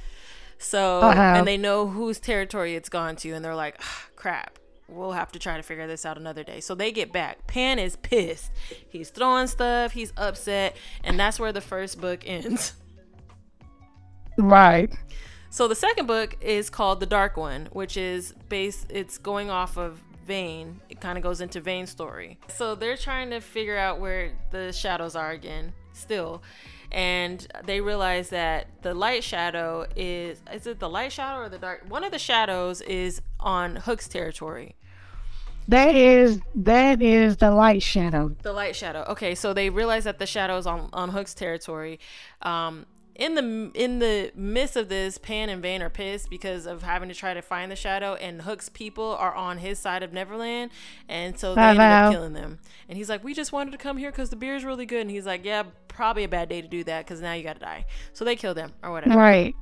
so Uh-huh. and they know whose territory it's gone to and they're like crap we'll have to try to figure this out another day so they get back pan is pissed he's throwing stuff he's upset and that's where the first book ends Right. so the second book is called the dark one which is based it's going off of Vane. It kind of goes into Vane's story. So they're trying to figure out where the shadows are again, still. And they realize that the light shadow is is it the light shadow or the dark? One of the shadows is on Hook's territory. That is that is the light shadow. The light shadow. Okay, so they realize that the shadow is on on Hook's territory. Um, in the in the midst of this, Pan and Vane are pissed because of having to try to find the shadow, and Hook's people are on his side of Neverland, and so they ended up killing them. And he's like, "We just wanted to come here because the beer is really good." And he's like, "Yeah, probably a bad day to do that because now you got to die." So they kill them or whatever. Right.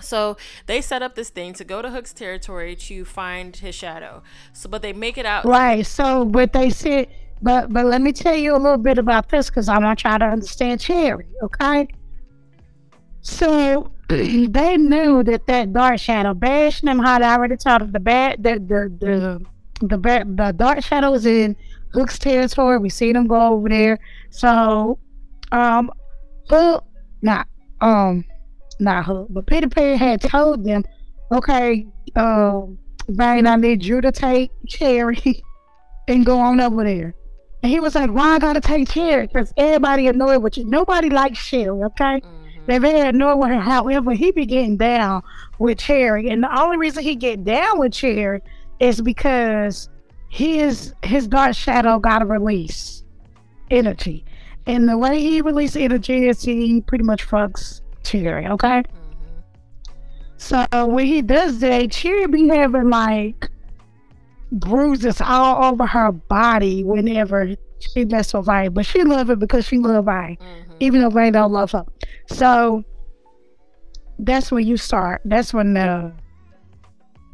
So they set up this thing to go to Hook's territory to find his shadow. So, but they make it out. Right. So but they said but but let me tell you a little bit about this because I'm not trying to understand Cherry, okay? So they knew that that dark shadow, Bash and them had already told them the bad the the the the, ba- the dark shadow in Hook's territory. We see them go over there. So um Hook not um not Hook, but Peter Pan had told them, okay, um Vane, I need you to take Cherry and go on over there. And he was like, why I gotta take Cherry? Because everybody annoyed with you. Nobody likes Cherry, okay? Mhm. Very annoyed with. However, he be getting down with Cherry. And the only reason he get down with Cherry is because his his dark shadow got to release energy. And the way he releases energy is he pretty much fucks Cherry, okay? Mhm. So when he does that, Cherry be having like bruises all over her body whenever she mess with Vane. But she love it because she love Vane, Mm-hmm. even though Vane don't love her. So that's when you start. That's when uh,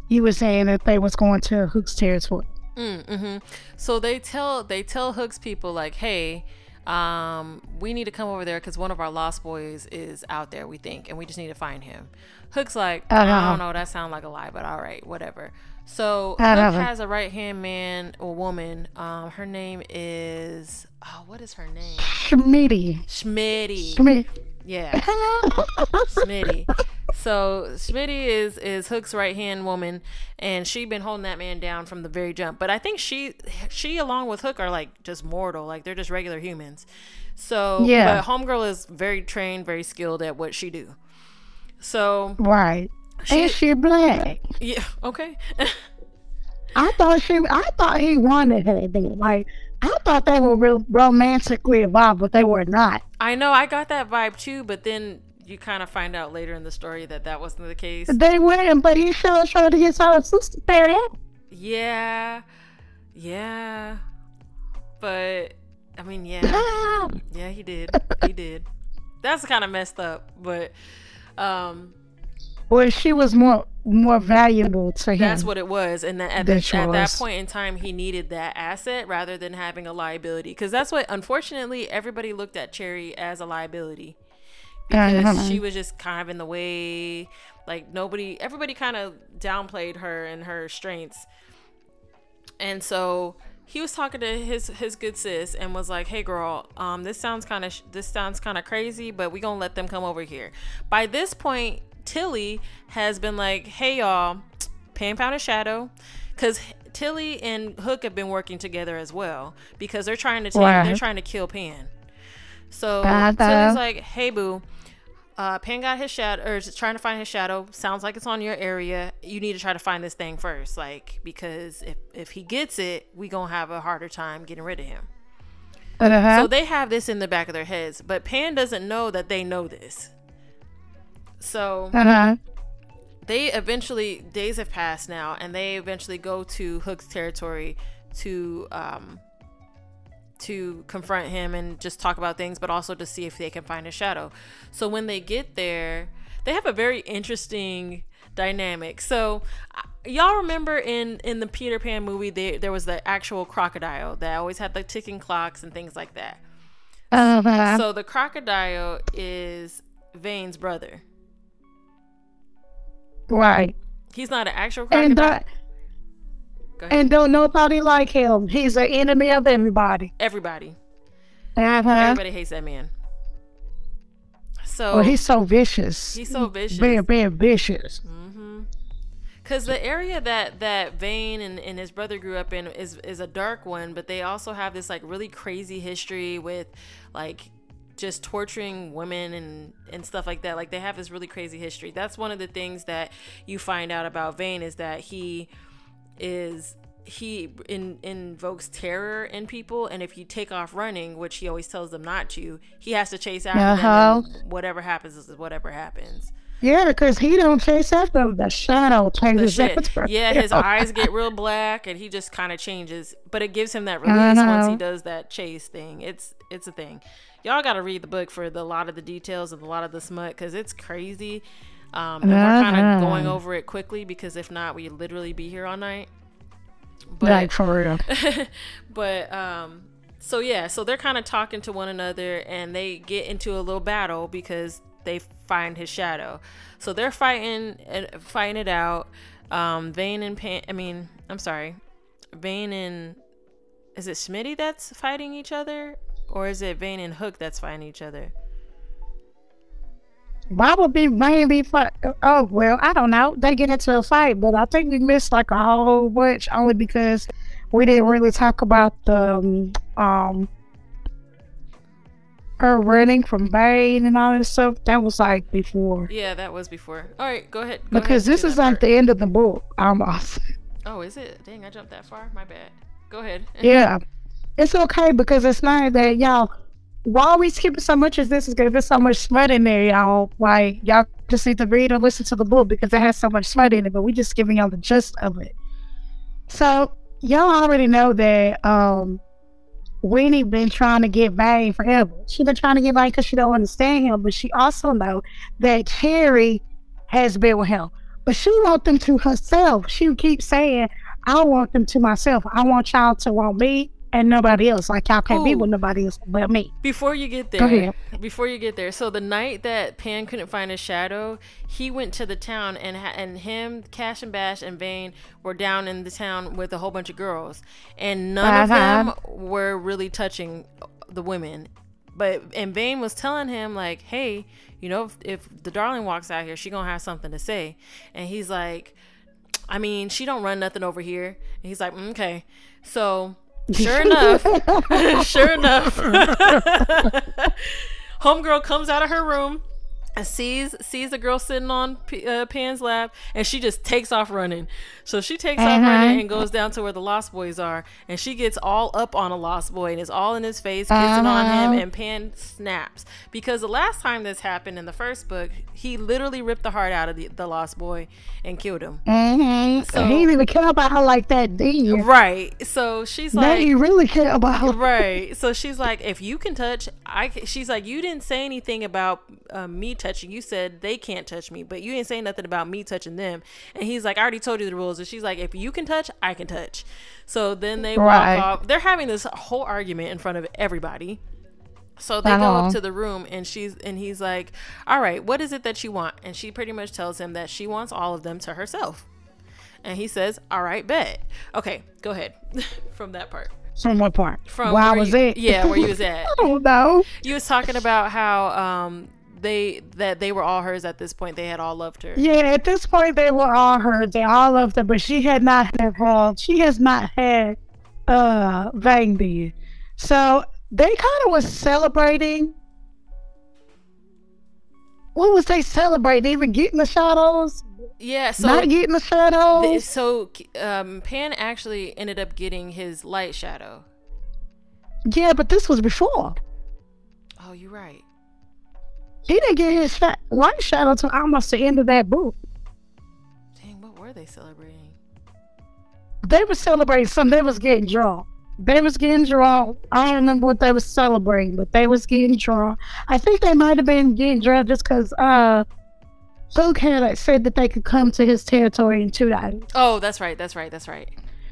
you were saying that they was going to Hook's territory. Mm, hmm So they tell they tell Hooks people like, hey, um, we need to come over there because one of our lost boys is out there. We think, and we just need to find him. Hook's like, I Uh-huh. don't know. That sounds like a lie, but all right, whatever. So Hook Uh-huh. has a right hand man or woman. Um, her name is oh, what is her name? Schmitty. Schmitty. Schmitty. Yeah. Smitty. So Smitty is is Hook's right hand woman, and she been holding that man down from the very jump. But I think she she along with Hook are like just mortal, like they're just regular humans. So Yeah. but Homegirl is very trained, very skilled at what she do. So Right. She- and she black. yeah, okay. I thought she. I thought he wanted her. Like I thought they were real romantically involved, but they were not. I know I got that vibe too, but then you kind of find out later in the story that that wasn't the case. They weren't, but he showed showed his own sister there. Yeah, yeah, but I mean, yeah. Ah, Yeah, he did. He did. That's kind of messed up, but um, Well, she was more more valuable to him. that's what it was. And that, at, That the, at that point in time, he needed that asset rather than having a liability. Because that's what, unfortunately, everybody looked at Cherry as a liability because Uh-huh. she was just kind of in the way. Like nobody, everybody kind of downplayed her and her strengths. And so he was talking to his his good sis and was like, "Hey girl, um this sounds kind of sh- this sounds kind of crazy, but we going to let them come over here." By this point, Tilly has been like, "Hey y'all, Pan found a shadow cuz Tilly and Hook have been working together as well because they're trying to take, they're trying to kill Pan. So. Tilly's like, "Hey boo, uh, Pan got his shadow, or is trying to find his shadow. Sounds like it's on your area. You need to try to find this thing first, like because if if he gets it, we gonna have a harder time getting rid of him. Uh-huh. So they have this in the back of their heads, but Pan doesn't know that they know this. So uh-huh. they eventually days have passed now, and they eventually go to Hook's territory to um to confront him and just talk about things, but also to see if they can find a shadow. So when they get there, they have a very interesting dynamic. So y'all remember in in the Peter Pan movie, there there was the actual crocodile that always had the ticking clocks and things like that. Uh-huh. So the crocodile is Vane's brother. Right. He's not an actual And crocodile. that, Go and don't nobody like him. He's an enemy of everybody. Everybody. Uh-huh. Everybody hates that man. So Well, he's so vicious. he's so vicious. Very, very vicious. Because the area that that Vane and, and his brother grew up in is is a dark one, but they also have this like really crazy history with like just torturing women and and stuff like that. Like they have this really crazy history. That's one of the things that you find out about Vane is that he is he in, invokes terror in people and if you take off running which he always tells them not to he has to chase after Uh-huh. them whatever happens is whatever happens Yeah, because he don't chase after. The shadow the changes after Yeah, his eyes get real black and he just kind of changes. But it gives him that release once he does that chase thing. It's it's a thing. Y'all got to read the book for the lot of the details and a lot of the smut because it's crazy. Um, and we're kind of Uh-huh. going over it quickly because if not, we literally be here all night. But like for real. but um so yeah so they're kind of talking to one another and they get into a little battle because they find his shadow so they're fighting and fighting it out um vane and pan i mean i'm sorry vane and is it smitty that's fighting each other or is it vane and hook that's fighting each other Why would be mainly fight? Oh well, I don't know. They get into a fight, but I think we missed like a whole bunch only because we didn't really talk about the um, um her running from Vane and all this stuff. That was like before yeah that was before all right go ahead go because ahead, this is like part. the end of the book I'm almost. oh is it dang i jumped that far my bad go ahead yeah, it's okay because it's not that y'all why are we skipping so much of this? Is because there's so much smut in there, y'all. Like y'all just need to read or listen to the book because it has so much smut in it. But we're just giving y'all the gist of it. So y'all already know that um Winnie been trying to get Vane forever. She been trying to get Vane because she don't understand him, but she also know that Cherry has been with him. But she want them to herself. She keeps saying, I want them to myself. I want y'all to want me and nobody else. Like y'all can't be Ooh. with nobody else but me. Before you get Go there, ahead. before you get there, so the night that Pan couldn't find his shadow, he went to the town and and him, Kas and Bash and Vane were down in the town with a whole bunch of girls, and none of Uh-huh. them were really touching the women. But and Vane was telling him like, hey, you know, if, if the darling walks out here, she gonna have something to say, and he's like. I mean, she don't run nothing over here. And he's like, "Mm, okay. So, sure enough, sure enough, homegirl comes out of her room sees sees the girl sitting on P- uh, Pan's lap, and she just takes off running. So she takes off Uh-huh. running and goes down to where the Lost Boys are, and she gets all up on a Lost Boy and is all in his face, kissing on him, Uh-huh. and Pan snaps because the last time this happened in the first book, he literally ripped the heart out of the, the Lost Boy and killed him. Mm-hmm. So- he didn't even care about her like that, did you? Right. So she's like, you really care about her. right. So she's like, if you can touch, I. She's like, you didn't say anything about um, me touching. You said they can't touch me, but you didn't say nothing about me touching them. And he's like, I already told you the rules. And she's like, if you can touch, I can touch. So then they Right. walk off. They're having this whole argument in front of everybody. So they go up to the room and she's and he's like, "All right, what is it that you want?" And she pretty much tells him that she wants all of them to herself. And he says, "All right, bet." Okay, go ahead from that part. From what part? From Where I was you- at? Yeah, where you was at. I don't know. You was talking about how um they that they were all hers at this point. They had all loved her. Yeah, at this point they were all hers. They all loved her, but she had not had her. She has not had uh Vane did. So they kind of was celebrating. What was they celebrating? Even getting the shadows? Yeah, so not getting the th- shadows? so um Pan actually ended up getting his light shadow. yeah, but this was before. Oh, you're right. He didn't get his sha- light shadow till almost the end of that book. Dang, what were they celebrating? They were celebrating something. They was getting drunk. They was getting drunk. I don't remember what they was celebrating, but they was getting drunk. I think they might have been getting drunk just because uh, Hook had like, said that they could come to his territory in two days. Oh, that's right. That's right. That's right.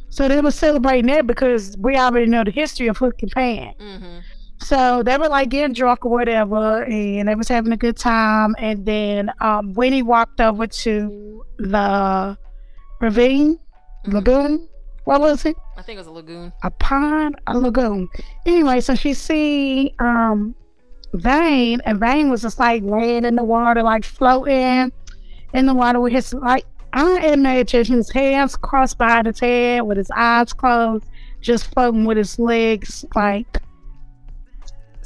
So they were celebrating that because we already know the history of Hook and Pan. Mm-hmm. So they were like getting drunk or whatever, and they was having a good time. And then um, Winnie walked over to the ravine, Mhm. lagoon. What was it? I think it was a lagoon. a pond, a lagoon. Anyway, so she see um Vane, and Vane was just like laying in the water, like floating in the water with his like I imagine his hands crossed behind his head with his eyes closed, just floating with his legs like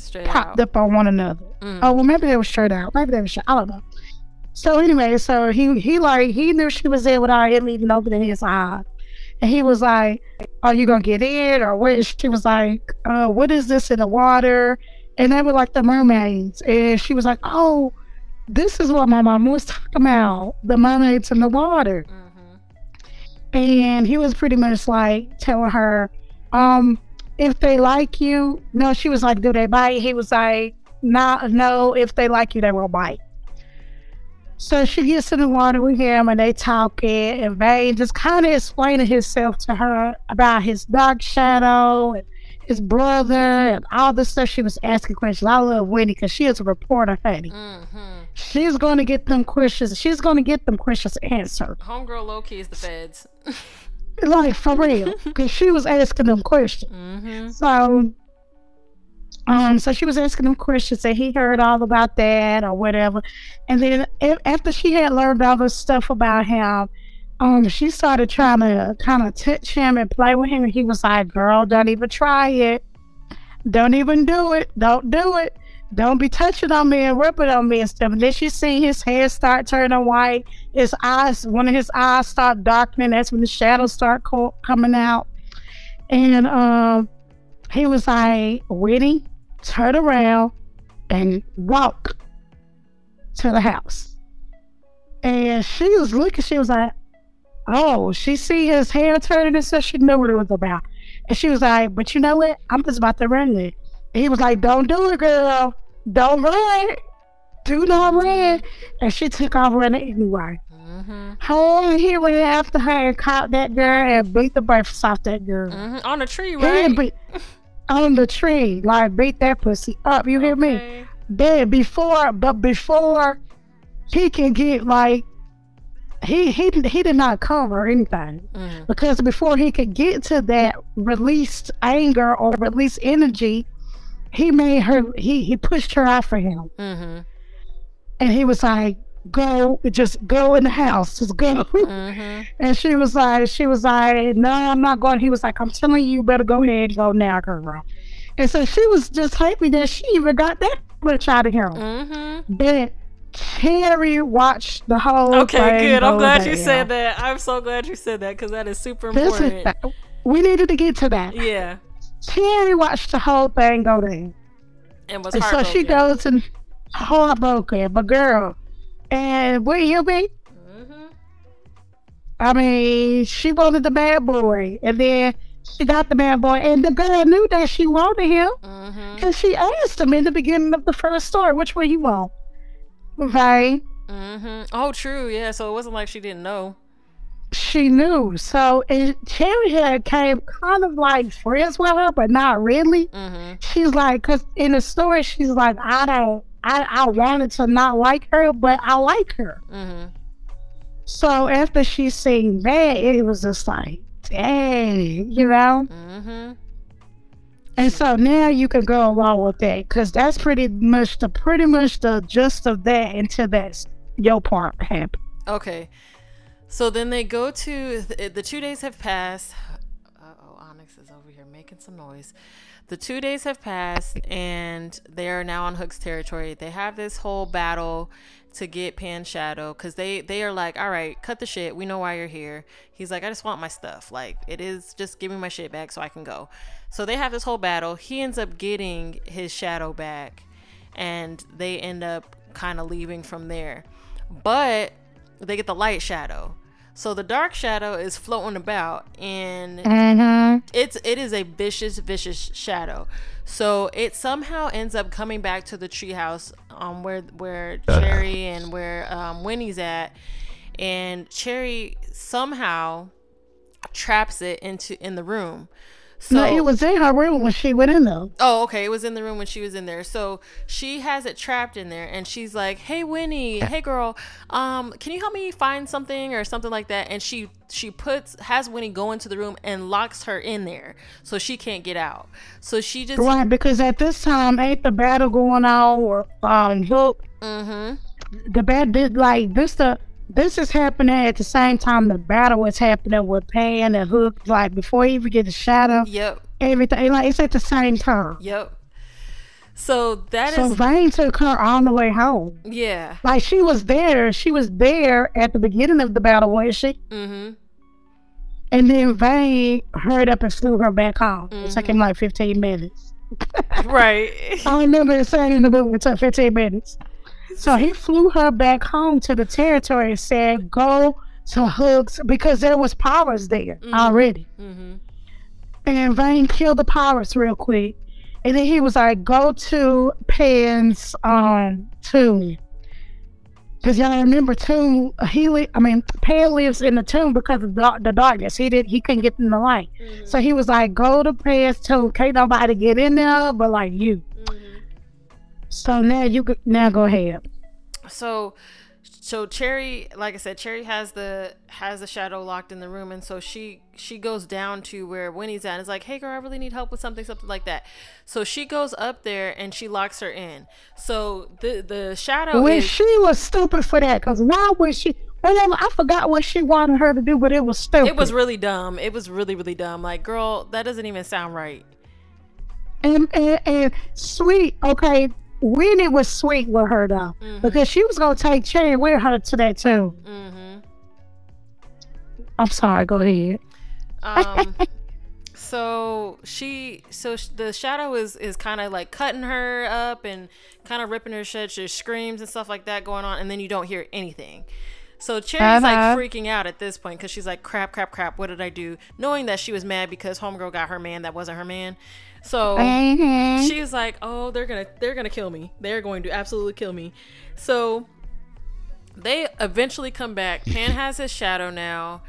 Straight propped out. up on one another. Mm. Oh well maybe they were straight out. Maybe they were straight I don't know. So anyway, so he he like he knew she was there without him even opening his eyes. And he was like, Are you gonna get in? Or what she was like, uh, what is this in the water? And they were like the mermaids. And she was like, Oh, this is what my mom was talking about. The mermaids in the water. Mm-hmm. And he was pretty much like telling her, um, if they like you, no, she was like, do they bite? He was like, nah, no, if they like you, they will bite. So she gets in the water with him and they talking and Vane just kind of explaining himself to her about his dark shadow and his brother and all the stuff she was asking questions. I love Winnie because she is a reporter, honey. Mm-hmm. She's going to get them questions. She's going to get them questions answered. Homegirl low key is the feds. Like, for real. Because she was asking them questions. mm-hmm. So, um, so she was asking him questions, and he heard all about that or whatever. And then after she had learned all this stuff about him, um, she started trying to kind of touch him and play with him. And he was like, "Girl, don't even try it. Don't even do it. Don't do it. Don't be touching on me and ripping on me and stuff." And then she seen his hair start turning white. His eyes, one of his eyes start darkening. That's when the shadows start co- coming out. And um, he was like, Winnie, turn around and walk to the house. And she was looking, she was like, oh, she see his hair turning and so she knew what it was about. And she was like, but you know what? I'm just about to run it. He was like, don't do it, girl. Don't run. Do not run. And she took off running anyway. Mm-hmm. Oh, he went after her and caught that girl and beat the brakes off that girl. hmm On a tree, right? beat on the tree, like beat that pussy up. You hear me? Then before, but before he can get like, he he he did not cover anything Mhm. because before he could get to that released anger or released energy, he made her he he pushed her out for him, Mhm. and he was like, "Go, just go in the house, just go." Mhm. And she was like, she was like, no, I'm not going. He was like, I'm telling you, you better go ahead and go now, girl. And so she was just happy that she even got that much out of him. Mhm. Then Cherry watched the whole Okay, good. I'm glad you said that. I'm so glad you said that because that is super This is, important. we needed to get to that. Yeah. Cherry watched the whole thing go down. And was And so she goes and heartbroken, but girl, and what you be? Mhm. I mean, she wanted the bad boy, and then she got the bad boy, and the girl knew that she wanted him. Because she asked him in the beginning of the first story, which one you want? Okay. Mhm. Oh, true. Yeah. So it wasn't like she didn't know. She knew. So and Cherry came kind of like friends with her, but not really. Mhm. She's like, because in the story, she's like, I don't, I, I wanted to not like her, but I like her. Mhm. So after she seen that, it was just like, dang, you know? Mhm. And so now you can go along with that because that's pretty much the pretty much the gist of that until that's your part happened. Okay. So then they go to the, two days have passed. Uh oh, Onyx is over here making some noise. The two days have passed, and they are now on Hook's territory. They have this whole battle to get Pan Shadow because they they are like, all right, cut the shit. We know why you're here. He's like, I just want my stuff. Like it is, just give me my shit back so I can go. So they have this whole battle. He ends up getting his shadow back, and they end up kind of leaving from there. But they get the light shadow. So the dark shadow is floating about and Mm-hmm. it's it is a vicious vicious shadow. So it somehow ends up coming back to the treehouse um where where Cherry and where um Winnie's at and Cherry somehow traps it into in the room. So no, it was in her room when she went in there. Oh, okay. It was in the room when she was in there. So she has it trapped in there and she's like, Hey Winnie, hey girl, um, can you help me find something or something like that? And she she puts has Winnie go into the room and locks her in there so she can't get out. So she just Right, because at this time ain't the battle going on or um Hook Mm-hmm. the bad did like this the this is happening at the same time the battle is happening with Pan and Hook, like before he even get the shadow, Yep. everything like it's at the same time. Yep. So that is So Vane took her on the way home. yeah. Like she was there, she was there at the beginning of the battle, was she? Mm-hmm. And then Vane hurried up and flew her back home. It took him like 15 minutes. Right. I remember it saying in the movie it took 15 minutes. So he flew her back home to the territory and said, go to Hooks because there was powers there already. mm-hmm. And Vane killed the powers real quick. And then he was like, go to Pan's um tomb. Because y'all remember tomb, he li- I mean, Pan lives in the tomb because of the, the darkness. He did he couldn't get in the light. So he was like, go to Pan's tomb. Can't nobody get in there but like you. So now you could now go ahead. so so cherry like i said cherry has the has the shadow locked in the room and so she she goes down to where winnie's at and is like hey girl i really need help with something something like that so she goes up there and she locks her in so the the shadow When is she was stupid for that, because why would she? Whatever, I forgot what she wanted her to do, but it was stupid. it was really dumb it was really really dumb like girl that doesn't even sound right and, and and sweet. Okay, Winnie was sweet with her though, because she was gonna take Cherry with her to that too. mm-hmm I'm sorry. Go ahead. um so she so the shadow is is kind of like cutting her up and kind of ripping her shit she screams and stuff like that going on and then you don't hear anything so cherry's like Uh-huh. freaking out at this point because she's like crap crap crap what did i do knowing that she was mad because homegirl got her man that wasn't her man so Mhm. she's like oh they're gonna they're gonna kill me they're going to absolutely kill me so they eventually come back pan has his shadow now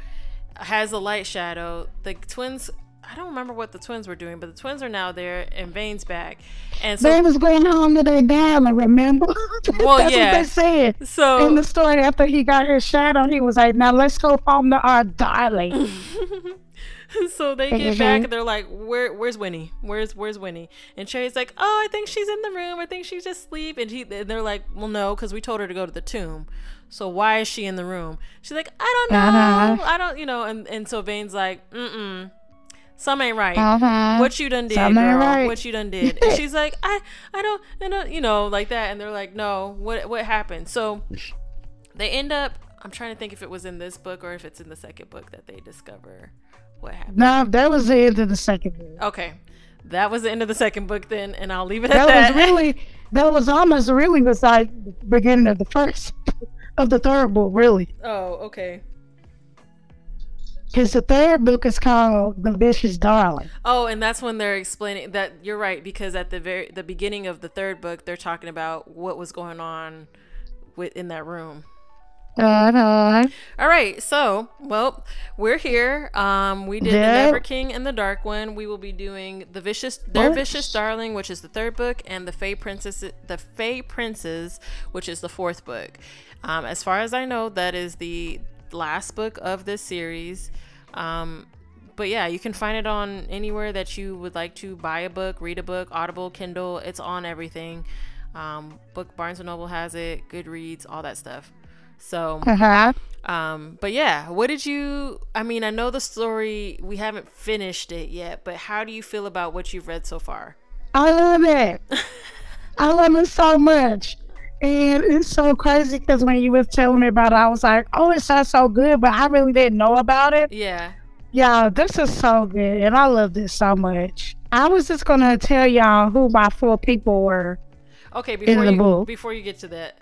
has a light shadow the twins i don't remember what the twins were doing but the twins are now there and vane's back and so They was going home to their dad, remember? Well, That's yeah. what they said. so In the story, after he got his shadow, he was like, now let's go home to our darling. so they get back and they're like, "Where, where's Winnie? Where's, where's Winnie?" And Cherry's like, "Oh, I think she's in the room. I think she's just asleep." And he, and they're like, "Well, no, because we told her to go to the tomb. So why is she in the room?" She's like, "I don't know. Uh-huh. I don't, you know." And and so Vane's like, "Mm mm, some ain't right. Uh-huh. What you done did, Some ain't girl? right." What you done did?" And she's like, "I, I don't, I don't, you know, like that." And they're like, "No, what, what happened?" So they end up. I'm trying to think if it was in this book or if it's in the second book that they discover what happened. No, that was the end of the second book. Okay. That was the end of the second book then, and I'll leave it at That that. was really, that was almost really like the beginning of the first, of the third book, really. oh, okay. Because the third book is called The Vicious Darling. Oh, and that's when they're explaining that you're right because at the very the beginning of the third book, they're talking about what was going on with in that room. All right, so well, we're here. Um, we did the Yeah. Never King and the Dark One. We will be doing the vicious, their What? vicious darling, which is the third book, and the Fae Princess, the Fae Princes, which is the fourth book. Um, as far as I know, that is the last book of this series. Um, but yeah, you can find it on anywhere that you would like to buy a book, read a book, Audible, Kindle. It's on everything. Um, book Barnes and Noble has it, Goodreads, all that stuff. So Uh-huh. um, but yeah, what did you? I mean, I know the story. We haven't finished it yet, but how do you feel about what you've read so far? I love it. I love it so much. And it's so crazy because when you was telling me about it, I was like, oh, it sounds so good, but I really didn't know about it. Yeah. Yeah, this is so good, and I love this so much. I was just gonna tell y'all who my four people were. Okay. Before the you book. before you get to that,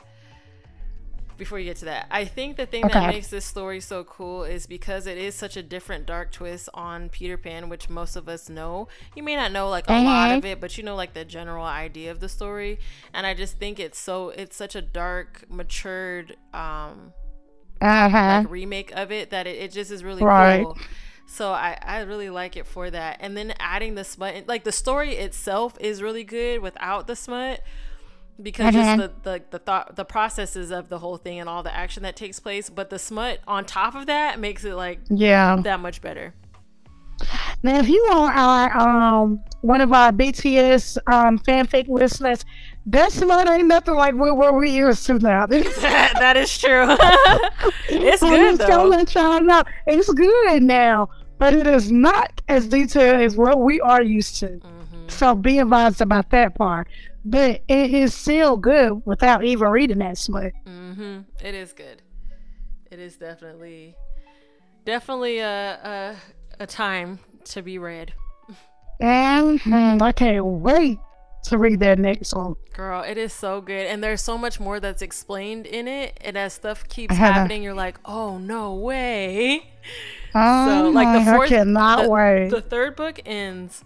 before you get to that, I think the thing Okay. that makes this story so cool is because it is such a different dark twist on Peter Pan, which most of us know. You may not know like a lot Mhm. of it, but you know like the general idea of the story. And I just think it's so it's such a dark, matured um Uh huh. like remake of it that it, it just is really Right. cool. So I, I really like it for that. And then adding the smut like the story itself is really good without the smut because just the, the the thought the processes of the whole thing and all the action that takes place. But the smut on top of that makes it like Yeah. that much better. Now, if you are our, um one of our BTS um fanfic listeners, that smut ain't nothing like what, what we used to now. that is true. it's good though. let y'all know it's good now, but it is not as detailed as what we are used to. Mhm. So be advised about that part. But it is still good without even reading that smut. Mm-hmm. It is good. It is definitely, definitely a a, a time to be read, And hmm, I can't wait to read that next one. girl. It is so good, and there's so much more that's explained in it. And as stuff keeps happening, you're like, oh no way. Oh, so like the I cannot the, wait. the third book ends.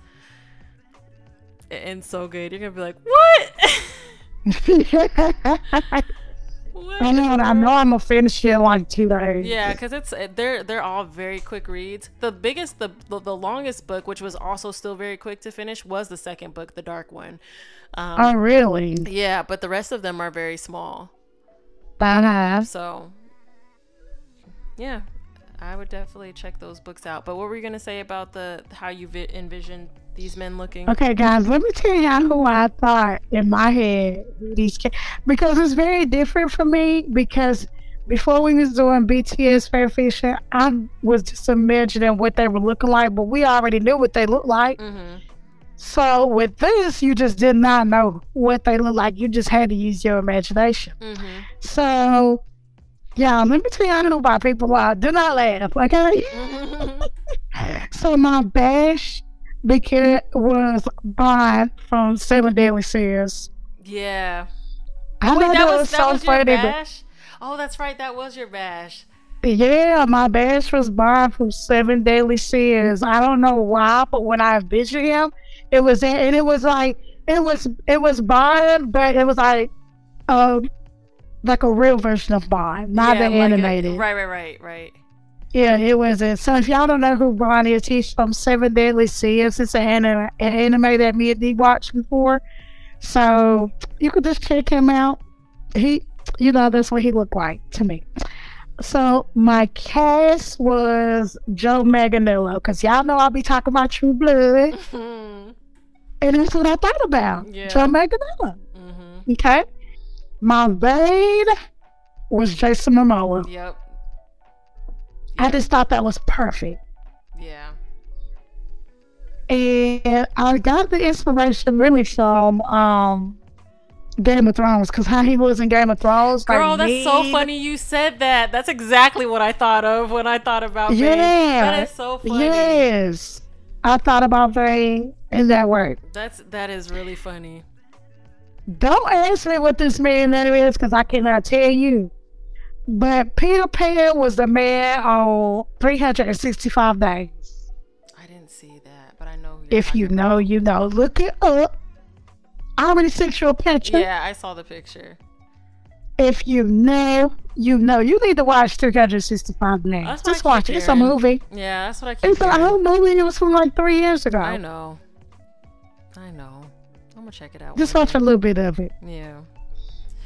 It ends so good. You're gonna be like, what? I know, I know I'm gonna finish it like two days. Yeah, because it's they're they're all very quick reads. The biggest, the, the the longest book, which was also still very quick to finish, was the second book, the dark one. Um, Oh, really? yeah, but the rest of them are very small. Uh-huh. So, yeah, I would definitely check those books out. But what were you gonna say about the how you vi- envisioned these men looking? Okay, guys, let me tell y'all who I thought in my head these ca- because it's very different for me. Because before we was doing BTS fan fiction, I was just imagining what they were looking like, but we already knew what they looked like. Mm-hmm. So with this, you just did not know what they look like. You just had to use your imagination. Mm-hmm. So, yeah, let me tell y'all who my people are. Do not laugh, okay? Mm-hmm. So my bash because it was Ban from Seven Deadly Sins. Yeah. I Wait, know that was that so was funny, bash. Oh, that's right. That was your bash. Yeah, my bash was Ban from Seven Deadly Sins. I don't know why, but when I visioned him, it was and it was like it was it was Ban, but it was like um like a real version of Ban, not Yeah, the like a- animated. right, right, right, right. Yeah, it was it. So if y'all don't know who Ban is, he's from Seven Deadly Sins. It's an anime, an anime that me and D watched before. So you could just check him out. He, you know, that's what he looked like to me. So my Kas was Joe Manganiello, because y'all know I'll be talking about True Blood, hmm and that's what I thought about. Yeah. Joe Manganiello. hmm Okay. My maid was Jason Momoa. Yep. I just thought that was perfect. Yeah. and I got the inspiration really from um Game of Thrones because how he was in Game of Thrones. like, Girl, that's so funny you said that. That's exactly what I thought of when I thought about. Yeah, That is so funny. Yes, I thought about Vane and that worked. That's that is really funny. Don't ask me what this man name is because I cannot tell you. But Peter Pan was the man on 365 days. I didn't see that, but I know If you know, you know. Look it up. I already sent you a picture. Yeah, I saw the picture. If you know, you know. You need to watch 365 days. That's what I Just watch it. It's a movie. Yeah, that's what I keep It's an hearing. old movie. It was from like three years ago. I know. I know. I'm gonna check it out. Just watch a little bit of it. Yeah.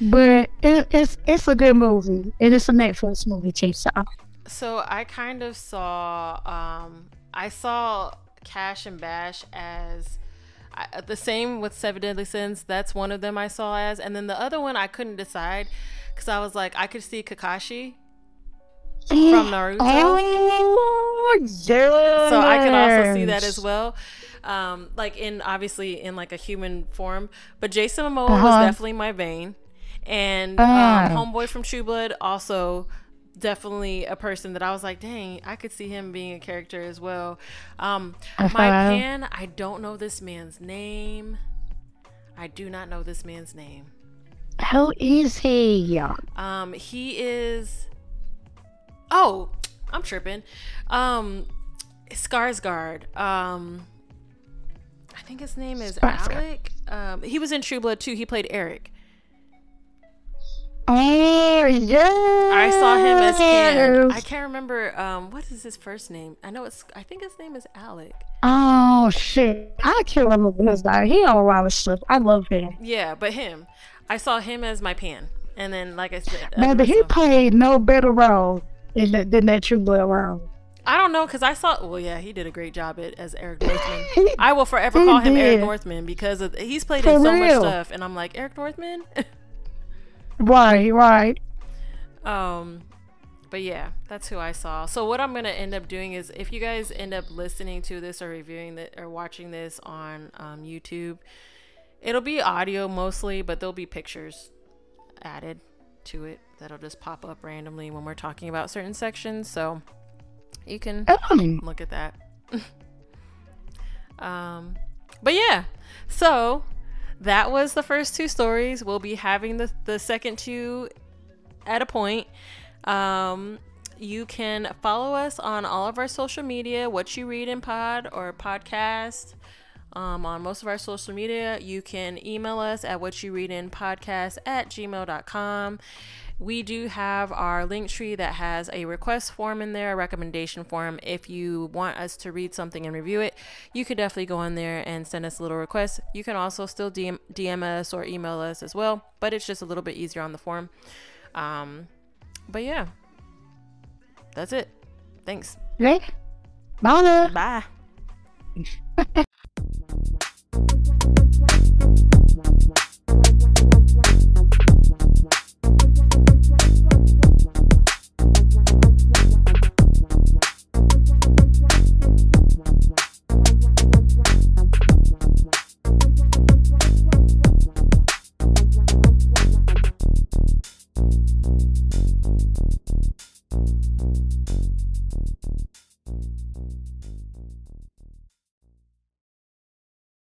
But it, it's it's a good movie. And it's a Netflix movie too. So So I kind of saw um I saw Kas and Bash as I, the same with Seven Deadly Sins. That's one of them I saw as, and then the other one I couldn't decide because I was like I could see Kakashi from Naruto. Oh yes. so I could also see that as well. Um, like in obviously in like a human form, but Jason Momoa was Uh-huh. definitely my Vane, and Ah. um, Homeboy from True Blood also definitely a person that I was like, dang, I could see him being a character as well. Um, my pan, I don't know this man's name. I do not know this man's name. Who is he? Um, he is. Oh, I'm tripping. Um, Skarsgård. Um, I think his name is Skarsgård. Alec. Um, he was in True Blood too. He played Eric. Oh yeah. I saw him as Pan. I can't remember. Um, what is his first name? I know it's. I think his name is Alec. Oh shit! I can't remember his name. He on a lot of stuff. I love him. Yeah, but him. I saw him as my Pan, and then like I said, but he played no better role in that, than that True Blood role. I don't know because I saw. Well, yeah, he did a great job at, as Eric Northman. I will forever call him Eric. Northman because of, he's played For in so much stuff, and I'm like Eric Northman. Right, right. um, but yeah, that's who I saw. So what I'm gonna end up doing is, if you guys end up listening to this or reviewing it or watching this on um, YouTube, it'll be audio mostly, but there'll be pictures added to it that'll just pop up randomly when we're talking about certain sections. So you can Um, look at that. um, but yeah, so that was the first two stories. We'll be having the the second two at a point. Um, you can follow us on all of our social media, what you read in pod or podcast. Um, on most of our social media, you can email us at what you read in podcast at gmail.com. We do have our link tree that has a request form in there, a recommendation form. If you want us to read something and review it, you could definitely go in there and send us a little request. You can also still DM, DM us or email us as well, but it's just a little bit easier on the form. Um, but yeah, that's it. Thanks. yeah. Bye. Bye.